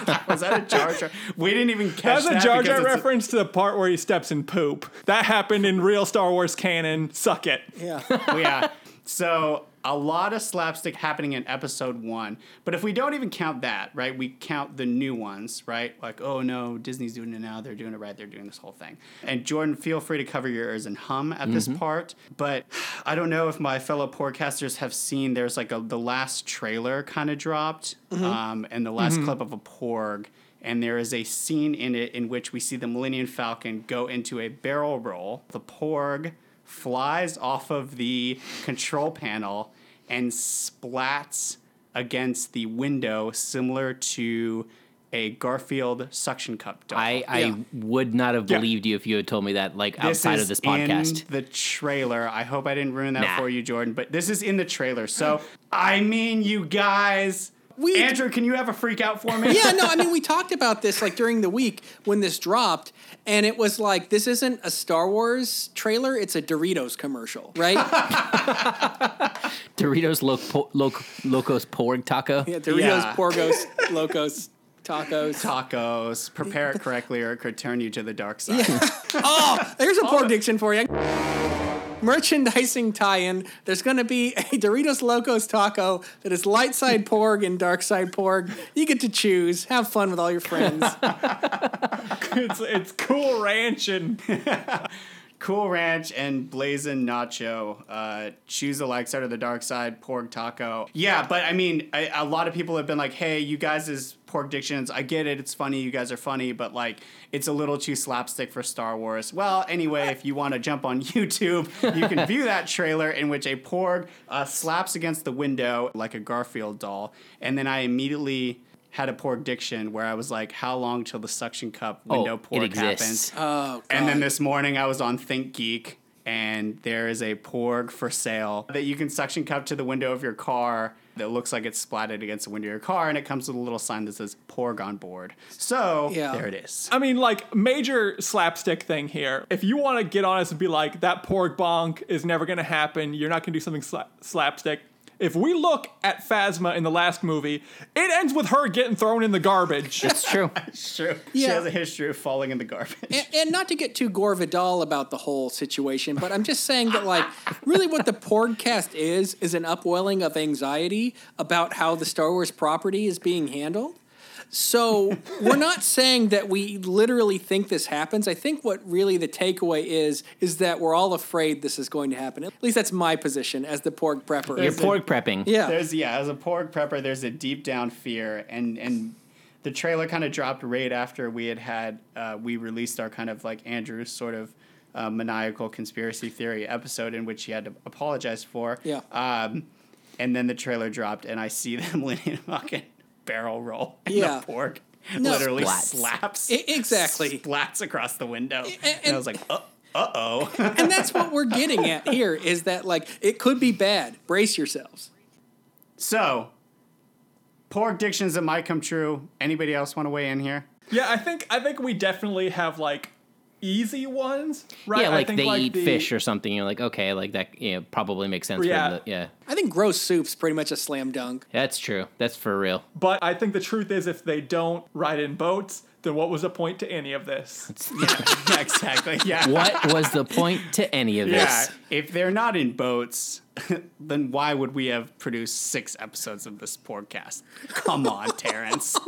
What? <laughs> Was that a Jar Jar? We didn't even catch that. That's a that Jar Jar it's a- reference to the part where he steps in poop. That happened in real Star Wars canon. Suck it. Yeah. <laughs> yeah. So a lot of slapstick happening in episode one. But if we don't even count that, right? We count the new ones, right? Like, oh no, Disney's doing it now. They're doing it right. They're doing this whole thing. And Jordan, feel free to cover your ears and hum at this mm-hmm. part. But I don't know if my fellow podcasters have seen. There's like a the last trailer kind of dropped, mm-hmm. um, and the last mm-hmm. clip of a porg. And there is a scene in it in which we see the Millennium Falcon go into a barrel roll. The porg flies off of the control panel and splats against the window, similar to a Garfield suction cup doll. I, I Yeah. would not have Yeah. believed you if you had told me that like This outside is of this podcast. In the trailer. I hope I didn't ruin that Nah. for you, Jordan, but this is in the trailer. So, I mean, you guys. We- Andrew, can you have a freak out for me? yeah, no, I mean, we talked about this like during the week when this dropped, and it was like, this isn't a Star Wars trailer, it's a Doritos commercial, right? <laughs> Doritos Loc- Loc- Locos Porg Taco. Yeah, Doritos, Yeah. Porgos, Locos, Tacos. Tacos. Prepare it correctly or it could turn you to the dark side. <laughs> oh, there's a porg oh. diction for you. Merchandising tie-in. There's going to be a <laughs> Doritos Locos taco that is light side porg and dark side porg. You get to choose. Have fun with all your friends. <laughs> it's it's cool ranch and <laughs> Cool Ranch and Blazing Nacho. Uh, choose the light side or the dark side. porg taco. Yeah, but I mean, I, a lot of people have been like, "Hey, you guys is porg dictions. I get it. It's funny. You guys are funny, but like, it's a little too slapstick for Star Wars." Well, anyway, if you want to jump on <laughs> YouTube, you can view that trailer in which a porg uh, slaps against the window like a Garfield doll, and then I immediately. Had a porg diction where I was like, "How long till the suction cup window Oh, it porg happens?" Oh, And then this morning I was on ThinkGeek and there is a porg for sale that you can suction cup to the window of your car that looks like it's splatted against the window of your car and it comes with a little sign that says porg on board. So Yeah. there it is. I mean, like, major slapstick thing here. If you want to get on us and be like, that porg bonk is never going to happen, you're not going to do something sla- slapstick. If we look at Phasma in the last movie, it ends with her getting thrown in the garbage. It's true. <laughs> It's true. She has a history of falling in the garbage. and, and not to get too Gore Vidal about the whole situation, but I'm just saying that, like, really what the Porgcast is, is an upwelling of anxiety about how the Star Wars property is being handled. So we're not saying that we literally think this happens. I think what really the takeaway is, is that we're all afraid this is going to happen. At least that's my position as the porg prepper. You're porg prepping. Yeah. There's yeah, as a porg prepper, there's a deep down fear, and and the trailer kind of dropped right after we had had uh, we released our kind of like Andrew's sort of uh, maniacal conspiracy theory episode in which he had to apologize for. Yeah. Um, and then the trailer dropped, and I see <laughs> them leaning a fucking barrel roll, <laughs> and Yeah. the porg No. literally Splats. slaps, I- exactly. splats across the window, and, and- I was like, uh oh. <laughs> and that's what we're getting at here is that, like, it could be bad. Brace yourselves. so, porg dictions that might come true. Anybody else want to weigh in here? yeah, I think I think we definitely have like easy ones, right? Yeah, I like think, they eat the- fish or something. You're like, okay, like that. Yeah, probably makes sense. Yeah. For the, yeah, I think gross soup's pretty much a slam dunk. that's true. That's for real. But I think the truth is, if they don't ride in boats, then what was the point to any of this? <laughs> <laughs> yeah, exactly. Yeah. What was the point to any of Yeah. this? If they're not in boats, <laughs> then why would we have produced six episodes of this podcast? Come on, Terrence.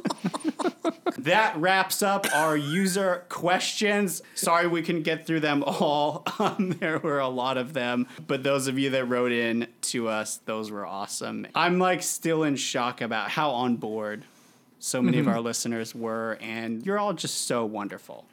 <laughs> that wraps up our user questions. Sorry we couldn't get through them all. <laughs> Um, there were a lot of them, but those of you that wrote in to us, those were awesome. I'm like still in shock about how on board so many of our listeners were, and you're all just so wonderful.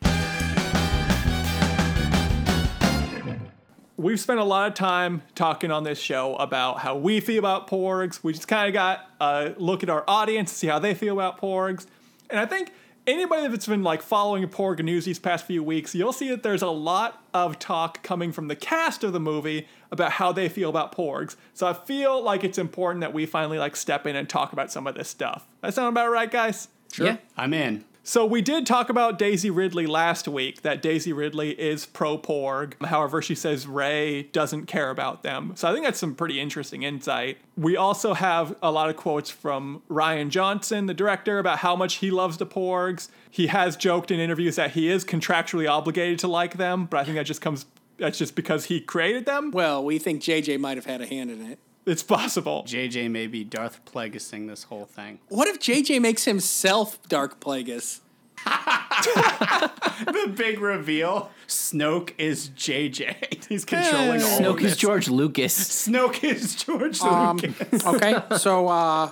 We've spent a lot of time talking on this show about how we feel about porgs. We just kind of got a look at our audience to see how they feel about porgs. And I think anybody that's been like following porg news these past few weeks, you'll see that there's a lot of talk coming from the cast of the movie about how they feel about porgs. So I feel like it's important that we finally like step in and talk about some of this stuff. That sound about right, guys? Yeah. I'm in. So we did talk about Daisy Ridley last week. That Daisy Ridley is pro Porg. However, she says Rey doesn't care about them. So I think that's some pretty interesting insight. We also have a lot of quotes from Rian Johnson, the director, about how much he loves the Porgs. He has joked in interviews that he is contractually obligated to like them, but I think that just comes that's just because he created them. Well, we think JJ might have had a hand in it. It's possible. JJ may be Darth Plagueising this whole thing. What if JJ makes himself Darth Plagueis? <laughs> the big reveal Snoke is JJ. <laughs> He's controlling all of Snoke is this. George Lucas. <laughs> Snoke is George Um, Lucas. okay, so uh,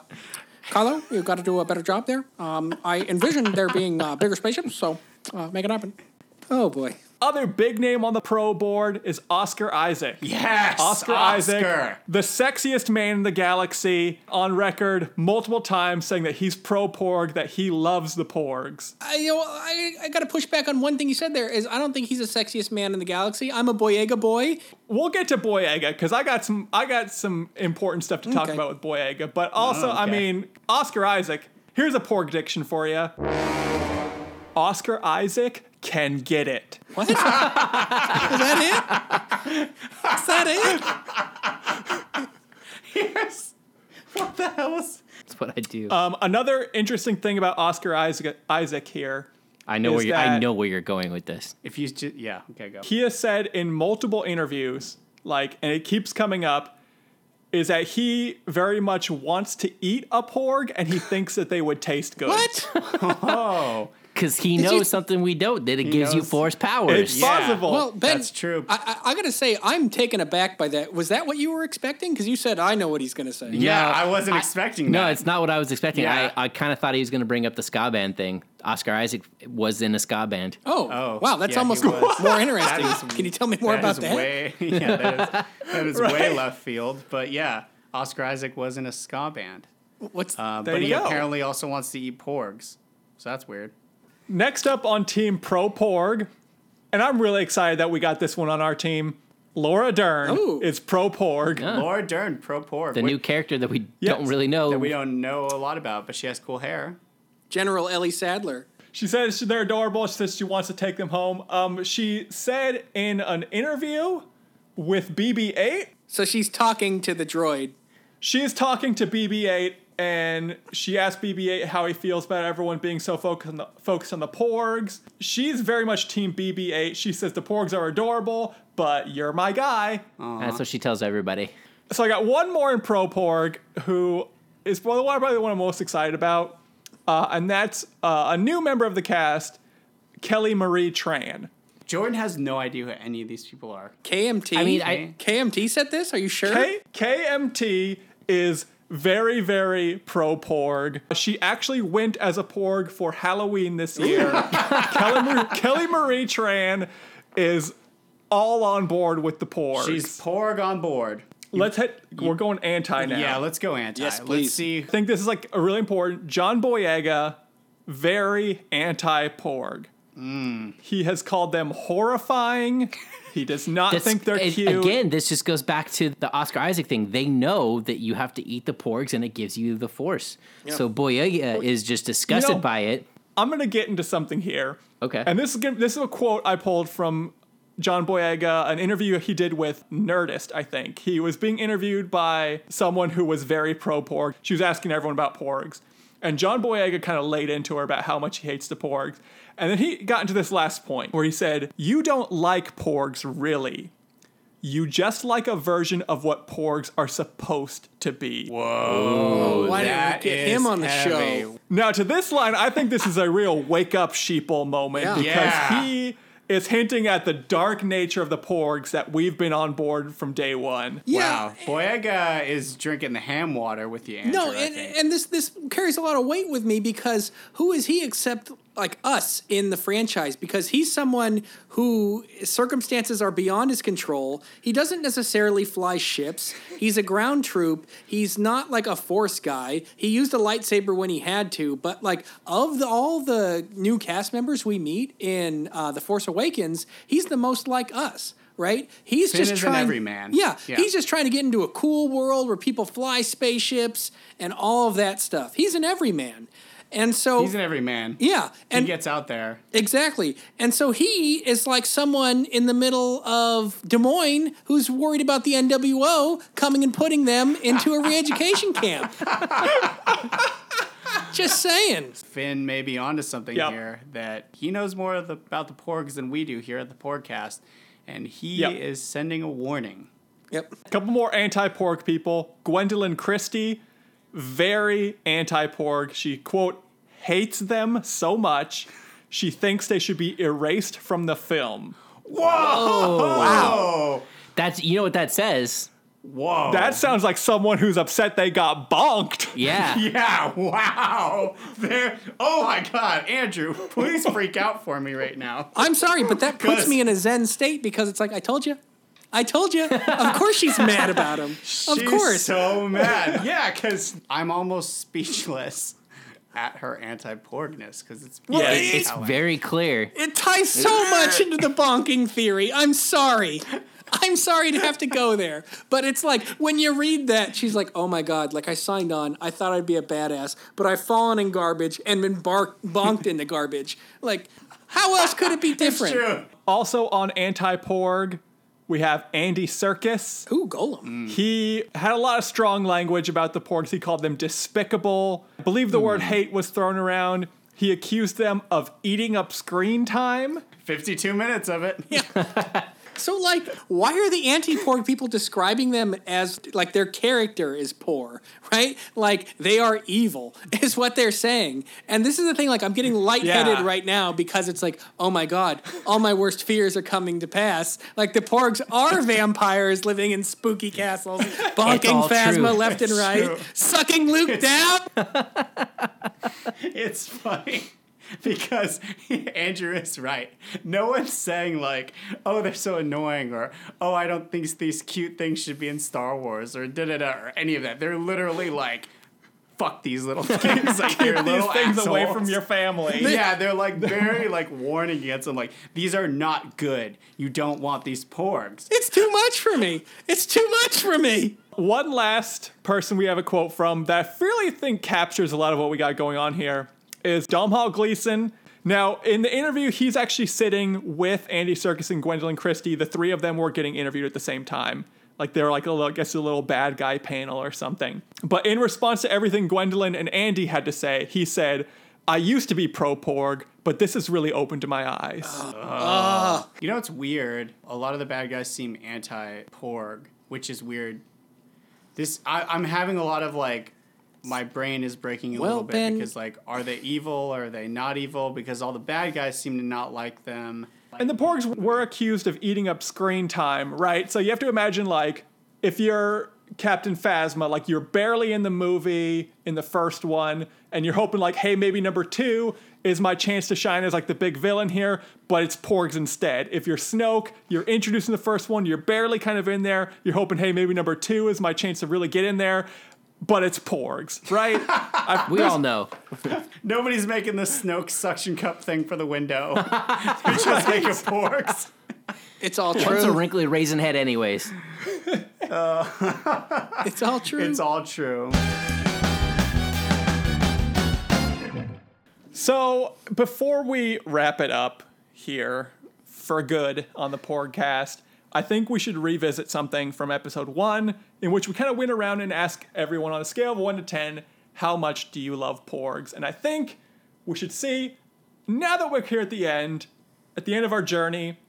Carlo, you've got to do a better job there. Um, I envision there being uh, bigger spaceships, so uh, make it happen. Oh boy. Other big name on the pro board is Oscar Isaac. Yes, Oscar, Isaac, the sexiest man in the galaxy, on record multiple times saying that he's pro Porg, that he loves the Porgs. I, you know, I, I got to push back on one thing you said there. Is I don't think he's the sexiest man in the galaxy. I'm a Boyega boy. We'll get to Boyega because I got some I got some important stuff to talk Okay. about with Boyega. But also, I okay. mean, Oscar Isaac. Here's a Porg diction for you. Oscar Isaac can get it. What? <laughs> Is that it? Is that it? Yes. What the hell is? That's what I do. Um, another interesting thing about Oscar Isaac, Isaac here I know is where you're, I know where you're going with this. If you just yeah, okay, go. He has said in multiple interviews like, and it keeps coming up, is that he very much wants to eat a porg and he thinks that they would taste good. What? <laughs> Oh, Because he Did knows you- something we don't. That it gives you knows- force powers. It's Yeah. possible. Well, Ben, That's true. I, I, I gotta say, I'm taken aback by that. Was that what you were expecting? Because you said I know what he's gonna say. yeah, No, I wasn't I- expecting No, it's not what I was expecting. Yeah. I, I kind of thought he was going to bring up the ska band thing. Oscar Isaac was in a ska band. Oh, Oh, wow, that's yeah, he almost was. more interesting. That is- Can you tell me more That about is that? Way, <laughs> yeah, that is, that is Right. way left field. But yeah, Oscar Isaac was in a ska band. What's Uh, There but you he go. apparently also wants to eat porgs. So that's weird. Next up on Team Pro Porg, and I'm really excited that we got this one on our team. Laura Dern Ooh. is Pro Porg. Yeah. Laura Dern, pro porg. The Wait, new character that we Yes. don't really know. that we don't know a lot about, but she has cool hair. General Ellie Sattler? She says they're adorable. She says she wants to take them home. Um, she said in an interview with BB-8, So she's talking to the droid. she is talking to BB-8, and she asked BB-8 how he feels about everyone being so focused on the focused on the Porgs. She's very much Team BB-8. She says the Porgs are adorable, but you're my guy. That's what she tells everybody. So I got one more in Pro Porg who is one probably the one I'm most excited about, uh, and that's uh, a new member of the cast, Kelly Marie Tran. Jordan has no idea who any of these people are. KMT. I mean, I- KMT said this. Are you sure? K- KMT is very, very pro Porg. She actually went as a Porg for Halloween this year. <laughs> Kelly, Mar- Kelly Marie Tran is all on board with the Porg. She's porg on board. Let's hit. We're going anti now. Yeah, let's go anti. Yes, please. Let's see. I think this is like a really important. John Boyega, very anti Porg. Mm. He has called them horrifying. He does not This- think they're a- cute. Again, this just goes back to the Oscar Isaac thing. They know that you have to eat the porgs and it gives you the force. So Boyega uh, is just disgusted You know- by it. I'm gonna get into something here. Okay. And this is gonna- this is a quote I pulled from John Boyega, an interview he did with Nerdist, I think. He was being interviewed by someone who was very pro Porg. She was asking everyone about Porgs. And John Boyega kind of laid into her about how much he hates the Porgs. And then he got into this last point where he said, You don't like Porgs, really. You just like a version of what Porgs are supposed to be. Whoa. Why didn't we get him on the heavy. show? Now, to this line, I think this is a real wake up sheeple moment Yeah. because Yeah. he is hinting at the dark nature of the porgs that we've been on board from day one. Wow. Boyega is drinking the ham water with you, Andrew. No, I and, think. and this this carries a lot of weight with me because who is he except like us in the franchise? Because he's someone who circumstances are beyond his control. He doesn't necessarily fly ships. He's a ground troop. He's not like a force guy. He used a lightsaber when he had to, but like of the, all the new cast members we meet in uh, the Force Awakens, he's the most like us. Right? He's Finn just is an trying. Yeah, Yeah. he's just trying to get into a cool world where people fly spaceships and all of that stuff. He's an everyman. And so He's an everyman. yeah, and He gets out there. exactly. And so he is like someone in the middle of Des Moines who's worried about the NWO coming and putting them into a re-education <laughs> camp. Just saying. Finn may be onto something Yep. here that he knows more of the, about the porgs than we do here at the podcast, and he Yep. is sending a warning. Yep. A couple more anti porg people. Gwendoline Christie, very anti porg. She, quote, hates them so much. She thinks they should be erased from the film. Whoa! Wow! That's you know what that says. Whoa! That sounds like someone who's upset they got bonked. Yeah. <laughs> yeah! Wow! There. Oh my God, Andrew! Please freak out for me right now. I'm sorry, but that puts me in a zen state because it's like I told you. I told you. Of course she's mad about him. <laughs> Of She's course. so mad. Yeah, because I'm almost speechless at her anti-porgness because it's Well, very it's It's very clear. It ties so much into the bonking theory. I'm sorry. I'm sorry to have to go there. But it's like when you read that, she's like, oh my God, like I signed on. I thought I'd be a badass, but I've fallen in garbage and been bark- bonked into garbage. Like, how else could it be different? True. Also on anti porg, we have Andy Serkis. Ooh, Gollum. Mm. He had a lot of strong language about the porgs. He called them despicable. I believe the hmm. word hate was thrown around. He accused them of eating up screen time. 52 minutes of it. <laughs> So, like, why are the anti-porg people describing them as like their character is poor, right? Like they are evil <laughs> is what they're saying. And this is the thing. Like, I'm getting lightheaded Yeah. right now because it's like, oh my god, all my worst fears are coming to pass. Like the porgs are <laughs> vampires living in spooky castles, bonking Phasma true. left and It's right, true. sucking Luke down. <laughs> It's funny <laughs> because <laughs> Andrew is right. No one's saying like, "Oh, they're so annoying," or "Oh, I don't think these cute things should be in Star Wars," or da da da, or any of that. They're literally like, "Fuck these little things!" Like <laughs> they're little things away from your family. Yeah, they're like very like warning against them. Like these are not good. You don't want these porgs. It's too much for me. It's too much for me. One last person we have a quote from that I really think captures a lot of what we got going on here is Domhnall Gleeson. Now, in the interview, he's actually sitting with Andy Serkis and Gwendoline Christie. The three of them were getting interviewed at the same time. Like they're like a little, I guess a little bad guy panel or something. But in response to everything Gwendoline and Andy had to say, he said, I used to be pro Porg, but this has really opened my eyes. You know what's weird? A lot of the bad guys seem anti porg, which is weird. This I, I'm having a lot of like my brain is breaking a Well, little bit Ben- because like are they evil? or Are they not evil? Because all the bad guys seem to not like them. And the Porgs were accused of eating up screen time, right? So you have to imagine, like, if you're Captain Phasma, like, you're barely in the movie in the first one, and you're hoping, like, hey, maybe number two is my chance to shine as, like, the big villain here, but it's Porgs instead. If you're Snoke, you're introducing the first one, you're barely kind of in there, you're hoping, hey, maybe number two is my chance to really get in there, but it's Porgs, right? I- <laughs> We all know. Nobody's making the Snoke suction cup thing for the window. <laughs> They're just making porgs. It's all true. It's a wrinkly raisin head, anyways. Uh, it's all true. It's all true. So before we wrap it up here for good on the podcast, I think we should revisit something from episode one, in which we kind of went around and asked everyone on a scale of one to ten, how much do you love porgs? And I think we should see, now that we're here at the end, at the end of our journey,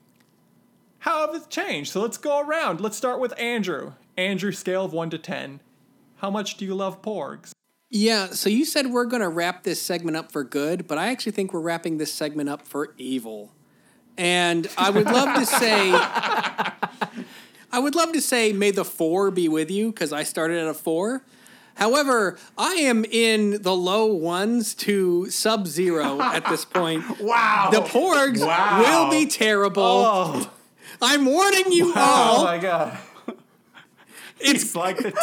how have it changed? So let's go around. Let's start with Andrew. Andrew, scale of one to ten. How much do you love porgs? Yeah, so you said we're going to wrap this segment up for good, but I actually think we're wrapping this segment up for evil. And I would love to say <laughs> I would love to say may the 4 be with you because I started at a 4. However, I am in the low ones to sub 0 at this point. <laughs> Wow. The porgs Wow. will be terrible. Oh. I'm warning you all. Oh my God. He's like the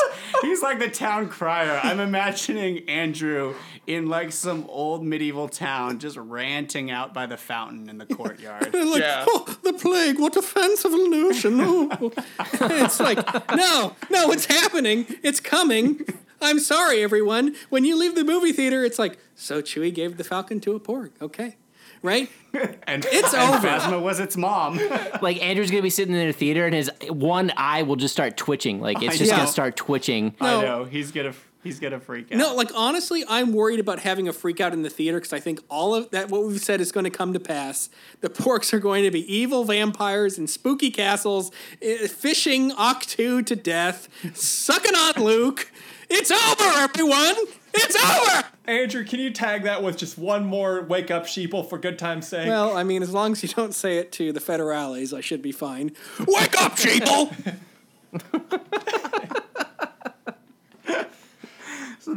he's like the town crier. I'm imagining Andrew in like some old medieval town just ranting out by the fountain in the <laughs> courtyard. like, Yeah. oh, the plague, what a fanciful notion. Oh. <laughs> it's like, no, no, it's happening. It's coming. I'm sorry, everyone. When you leave the movie theater, it's like, so Chewie gave the Falcon to a porg. Okay. Right? <laughs> And It's and over. Phasma was its mom. Like Andrew's gonna be sitting in the theater, and his one eye will just start twitching. Like it's I just know. gonna start twitching. I know he's gonna he's gonna freak out. No, like, honestly, I'm worried about having a freak out in the theater because I think all of that, what we've said, is going to come to pass. The porgs are going to be evil vampires in spooky castles, eh, fishing Ahch-To to death, sucking on Luke. It's over, everyone! It's over! Andrew, can you tag that with just one more wake up sheeple for good time's sake? Well, I mean, as long as you don't say it to the federales, I should be fine. Wake up, sheeple! <laughs>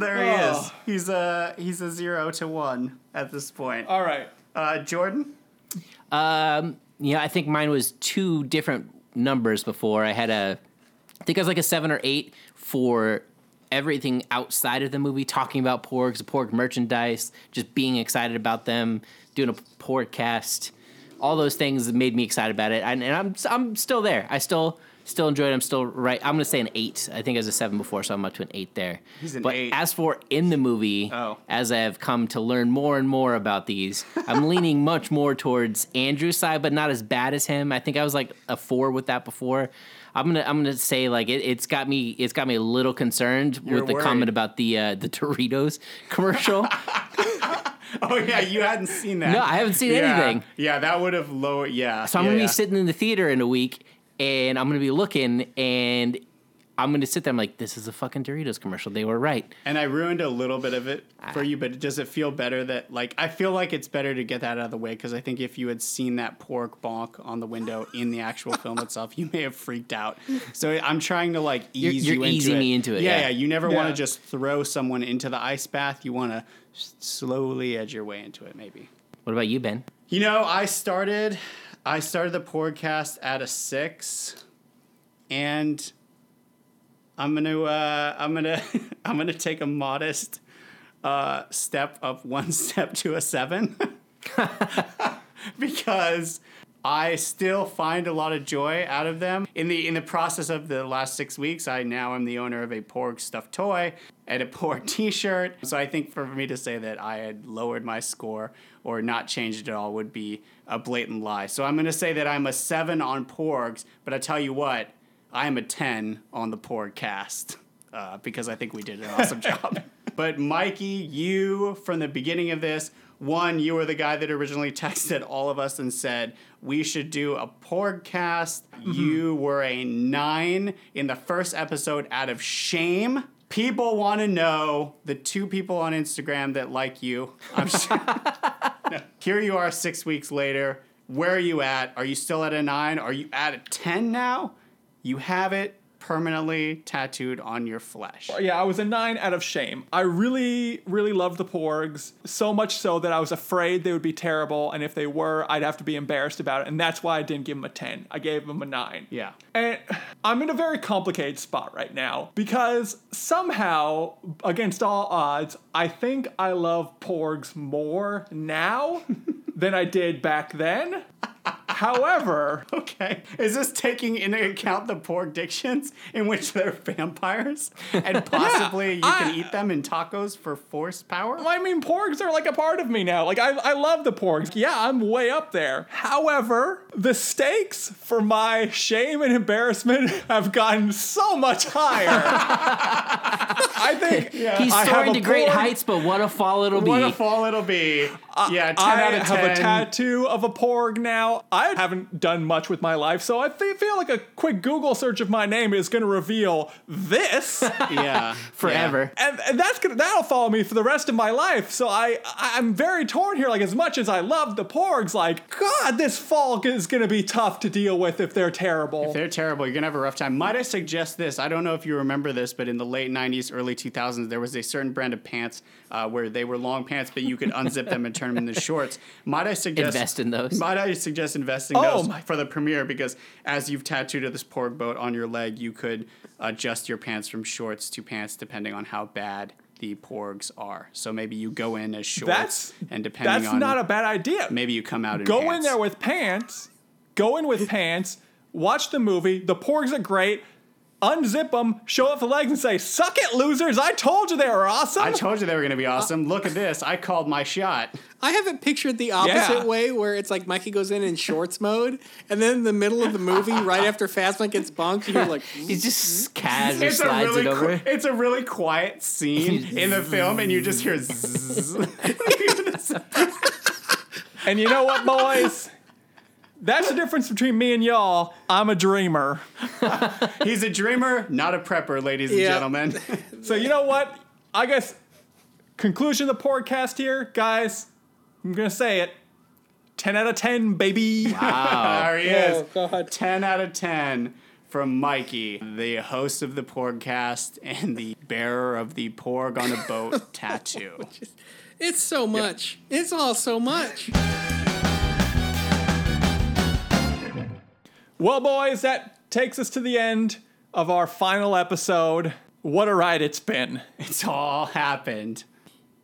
there he Oh. is. He's a he's a zero to one at this point. All right. Uh, Jordan. Um, yeah, I think mine was two different numbers before. I had a, I think I was like a seven or eight for everything outside of the movie, talking about porgs, the porg merchandise, just being excited about them, doing a podcast, all those things made me excited about it. And, and I'm I'm still there. I still still enjoy it. I'm still right. I'm gonna say an eight. I think I was a seven before, so I'm up to an eight there. He's an but eight. as for in the movie, Oh. as I have come to learn more and more about these, I'm <laughs> leaning much more towards Andrew's side, but not as bad as him. I think I was like a four with that before. I'm gonna I'm gonna say like it, it's got me it's got me a little concerned You're with the worried. comment about the uh, the Doritos <laughs> commercial. <laughs> Oh yeah, you hadn't seen that. No, I haven't seen Yeah. anything. Yeah, that would have lowered. Yeah. So I'm yeah, gonna yeah. be sitting in the theater in a week, and I'm gonna be looking, and I'm gonna sit there. I'm like, this is a fucking Doritos commercial. They were right. And I ruined a little bit of it for ah. you, but does it feel better that like I feel like it's better to get that out of the way because I think if you had seen that porg bonk on the window in the actual film <laughs> itself, you may have freaked out. So I'm trying to like You're- ease you're you into easing it. me into it, Yeah, yeah. yeah. You never want to just throw someone into the ice bath. You want to slowly edge your way into it, maybe. What about you, Ben? You know, I started I started the podcast at a six, and I'm gonna uh, I'm gonna <laughs> I'm gonna take a modest uh, step up one <laughs> step to a seven. <laughs> Because I still find a lot of joy out of them. In the in the process of the last six weeks, I now am the owner of a Porg stuffed toy and a <laughs> Porg T-shirt. So I think for me to say that I had lowered my score or not changed at all would be a blatant lie. So I'm going to say that I'm a seven on Porgs, but I tell you what, I am a ten on the Porgcast uh, because I think we did an <laughs> awesome job. But Mikey, you from the beginning of this, one, you were the guy that originally <laughs> texted all of us and said we should do a podcast. Mm-hmm. You were a nine in the first episode out of shame. People want to know the two people on Instagram that like you. I'm sure. <laughs> No. Here you are six weeks later. Where are you at? Are you still at a nine? Are you at a 10 now? You have it permanently tattooed on your flesh. Yeah, I was a nine out of shame. I really, really loved the Porgs, so much so that I was afraid they would be terrible, and if they were, I'd have to be embarrassed about it, and that's why I didn't give them a 10. I gave them a 9. Yeah. And I'm in a very complicated spot right now because somehow, against all odds, I think I love Porgs more now <laughs> than I did back then. However, <laughs> Okay. Is this taking into account the porg dictions in which they're vampires? And <laughs> possibly you can eat them in tacos for force power? I mean, porgs are like a part of me now. Like, I, I love the porgs. Yeah, I'm way up there. However, the stakes for my shame and embarrassment have gotten so much higher. <laughs> I think He's I have soaring a Uh, to great porg- heights, but what a fall it'll be. What a fall it'll be. yeah, 10 I out of 10. have a tattoo of a porg now. I haven't done much with my life, so I fe- feel like a quick Google search of my name is going to reveal this. <laughs> Yeah. <laughs> Forever. and, and that's gonna that'll follow me for the rest of my life. So I, I I'm very torn here. Like as much as I love the Porgs, like God, this fall is gonna be tough to deal with if they're terrible. If they're terrible. You're gonna have a rough time. Might I suggest this? I don't know if you remember this, but in the late '90s, early 2000s, there was a certain brand of pants uh, where they were long pants, but you could unzip them and turn them into shorts. Might I suggest Invest in those. Might I suggest investing Oh those for the premiere? Because as you've tattooed this porg boat on your leg, you could adjust your pants from shorts to pants depending on how bad the porgs are. So maybe you go in as shorts, That's and depending that's on not a bad idea. maybe you come out in Go pants. in there with pants. Go in with <laughs> pants. Watch the movie. The Porgs are great. Unzip them, show off the legs, and say, "Suck it, losers! I told you they were awesome." I told you they were going to be awesome. Look at this. I called my shot. I have it pictured the opposite Yeah. way, where it's like Mikey goes in in shorts mode, and then in the middle of the movie, right after Phasma gets bonked, you're like, <laughs> He just hmm? casually It's a slides really it over. qui- it's a really quiet scene <laughs> in the film, and you just hear <laughs> zzz. and you know what, boys? That's the difference between me and y'all. I'm a dreamer. <laughs> He's a dreamer, not a prepper, ladies and Yeah. gentlemen. <laughs> <laughs> So you know what? I guess conclusion of the podcast here, guys. I'm gonna say it. Ten out of ten, baby. Wow. there he oh, is. oh god. 10 out of 10 from Mikey, the host of the podcast and the bearer of the Porg on a boat tattoo. It's so much. It's all so much. Well, boys, that takes us to the end of our final episode. What a ride it's been. It's all happened.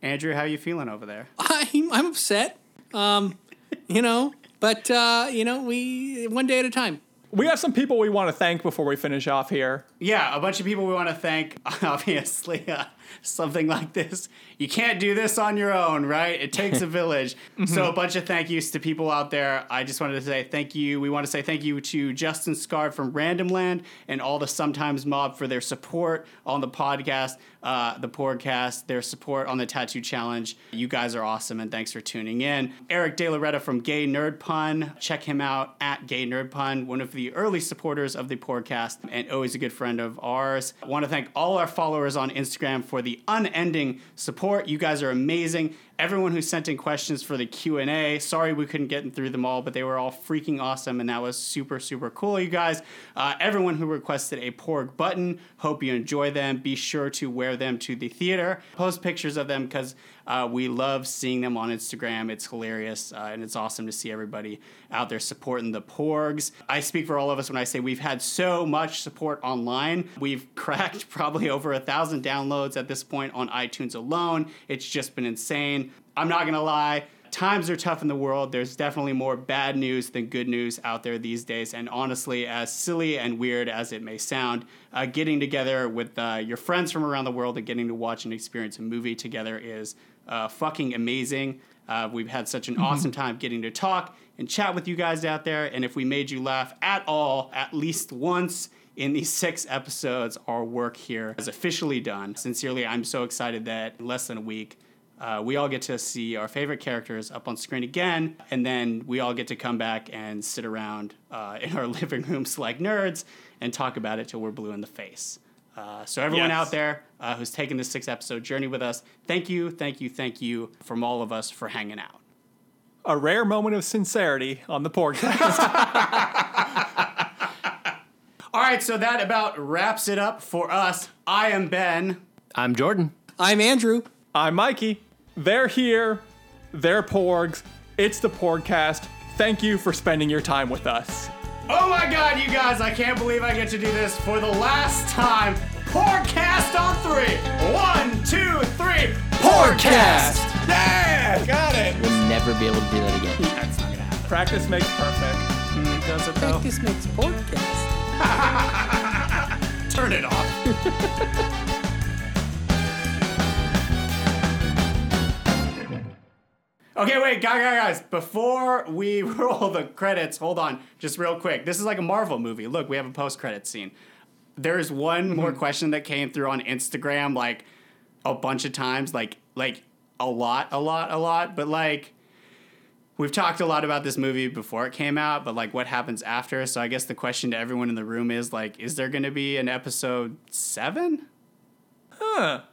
Andrew, how you feeling over there? I'm, I'm upset. Um, you know, but uh, you know, we one day at a time. We have some people we want to thank before we finish off here. Yeah, a bunch of people we want to thank. <laughs> Obviously, uh, <laughs> something like this, you can't do this on your own, right? It takes a <laughs> village. So, a bunch of thank yous to people out there. I just wanted to say thank you. We want to say thank you to Justin Scar from Random Land and all the Sometimes Mob for their support on the podcast, uh, the podcast, their support on the Tattoo Challenge. You guys are awesome, and thanks for tuning in. Eric De Loretta from Gay Nerd Pun. Check him out at Gay Nerd Pun, one of the early supporters of the podcast and always a good friend of ours. I want to thank all our followers on Instagram for the unending support. You guys are amazing. Everyone who sent in questions for the Q&A, sorry we couldn't get through them all, but they were all freaking awesome and that was super, super cool, you guys. Uh, everyone who requested a Porg button, hope you enjoy them. Be sure to wear them to the theater. Post pictures of them because uh, we love seeing them on Instagram. It's hilarious uh, and it's awesome to see everybody out there supporting the Porgs. I speak for all of us when I say we've had so much support online. We've <laughs> cracked probably over a thousand downloads at this point on iTunes alone. It's just been insane. I'm not gonna lie. Times are tough in the world. There's definitely more bad news than good news out there these days. And honestly, as silly and weird as it may sound, uh, getting together with uh, your friends from around the world and getting to watch and experience a movie together is uh, fucking amazing. Uh, we've had such an awesome time getting to talk and chat with you guys out there. And if we made you laugh at all, at least once in these <laughs> six episodes, our work here is officially done. Sincerely, I'm so excited that in less than a week, uh, we all get to see our favorite characters up on screen again, and then we all get to come back and sit around uh, <laughs> in our living rooms like nerds and talk about it till we're blue in the face. Uh, so everyone Yes. out there uh, who's taken this six episode journey with us, thank you, thank you, thank you from all of us for hanging out. A rare moment of sincerity on the podcast. <laughs> All right, so that about wraps it up for us. I am Ben. I'm Jordan. I'm Andrew. I'm Mikey. They're here. They're Porgs. It's the Porgcast. Thank you for spending your time with us. Oh my god, you guys, I can't believe I get to do this for the last time. Podcast on three. One, two, three. Podcast! Yeah, got it. We'll never be able to do that again. That's not gonna happen. Practice makes perfect. Does it though? This makes podcast. <laughs> Turn it off. <laughs> Okay, wait, guys, guys, guys. Before we <laughs> roll the credits, hold on, just real quick. This is like a Marvel movie. Look, we have a post-credit scene. There's one mm-hmm. more question that came through on Instagram, like a bunch of times, like like a lot, a lot, a lot. But like, we've talked a lot about this movie before it came out, but like, what happens after? So I guess the question to everyone in the room is like, is there going to be an episode seven? Huh.